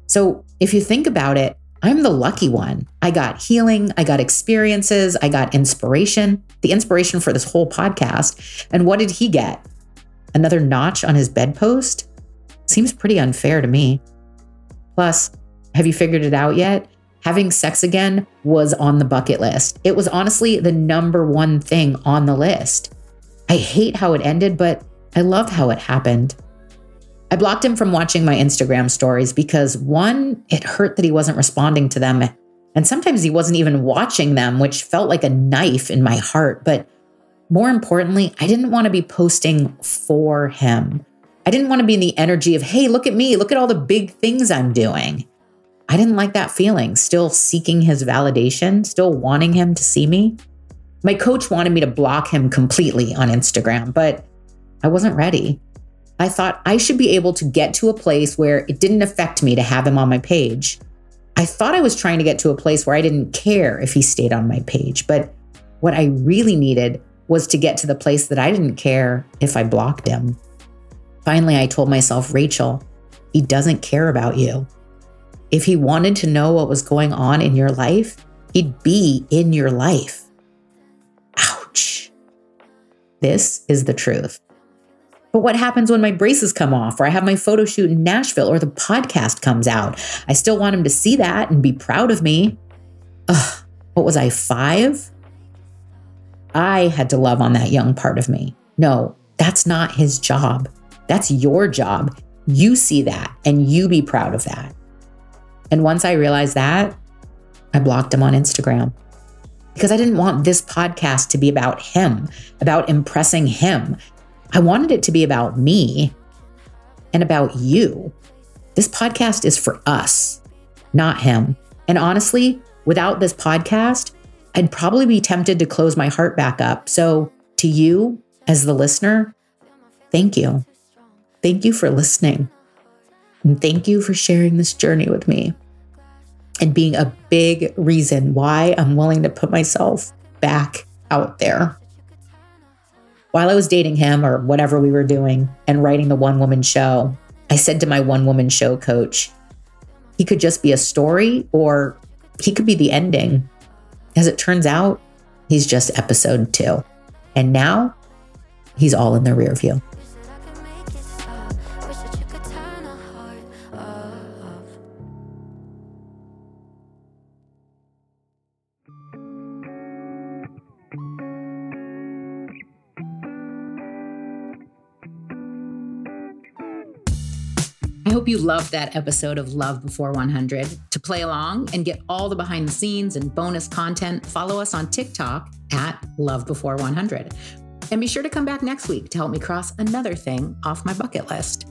So if you think about it, I'm the lucky one. I got healing, I got experiences, I got inspiration, the inspiration for this whole podcast. And what did he get? Another notch on his bedpost? Seems pretty unfair to me. Plus, have you figured it out yet? Having sex again was on the bucket list. It was honestly the number one thing on the list. I hate how it ended, but I love how it happened. I blocked him from watching my Instagram stories because one, it hurt that he wasn't responding to them. And sometimes he wasn't even watching them, which felt like a knife in my heart. But more importantly, I didn't want to be posting for him. I didn't want to be in the energy of, hey, look at me, look at all the big things I'm doing. I didn't like that feeling, still seeking his validation, still wanting him to see me. My coach wanted me to block him completely on Instagram, but I wasn't ready. I thought I should be able to get to a place where it didn't affect me to have him on my page. I thought I was trying to get to a place where I didn't care if he stayed on my page, but what I really needed was to get to the place that I didn't care if I blocked him. Finally, I told myself, Rachel, he doesn't care about you. If he wanted to know what was going on in your life, he'd be in your life. Ouch. This is the truth. But what happens when my braces come off, or I have my photo shoot in Nashville, or the podcast comes out? I still want him to see that and be proud of me. Ugh, what was I, five? I had to love on that young part of me. No, that's not his job. That's your job. You see that and you be proud of that. And once I realized that, I blocked him on Instagram because I didn't want this podcast to be about him, about impressing him. I wanted it to be about me and about you. This podcast is for us, not him. And honestly, without this podcast, I'd probably be tempted to close my heart back up. So, to you as the listener, thank you. Thank you for listening. And thank you for sharing this journey with me and being a big reason why I'm willing to put myself back out there. While I was dating him or whatever we were doing and writing the one woman show, I said to my one woman show coach, he could just be a story or he could be the ending. As it turns out, he's just episode two. And now he's all in the rear view. Hope you loved that episode of Love Before 100. To play along and get all the behind the scenes and bonus content, follow us on TikTok at Love Before 100. And be sure to come back next week to help me cross another thing off my bucket list.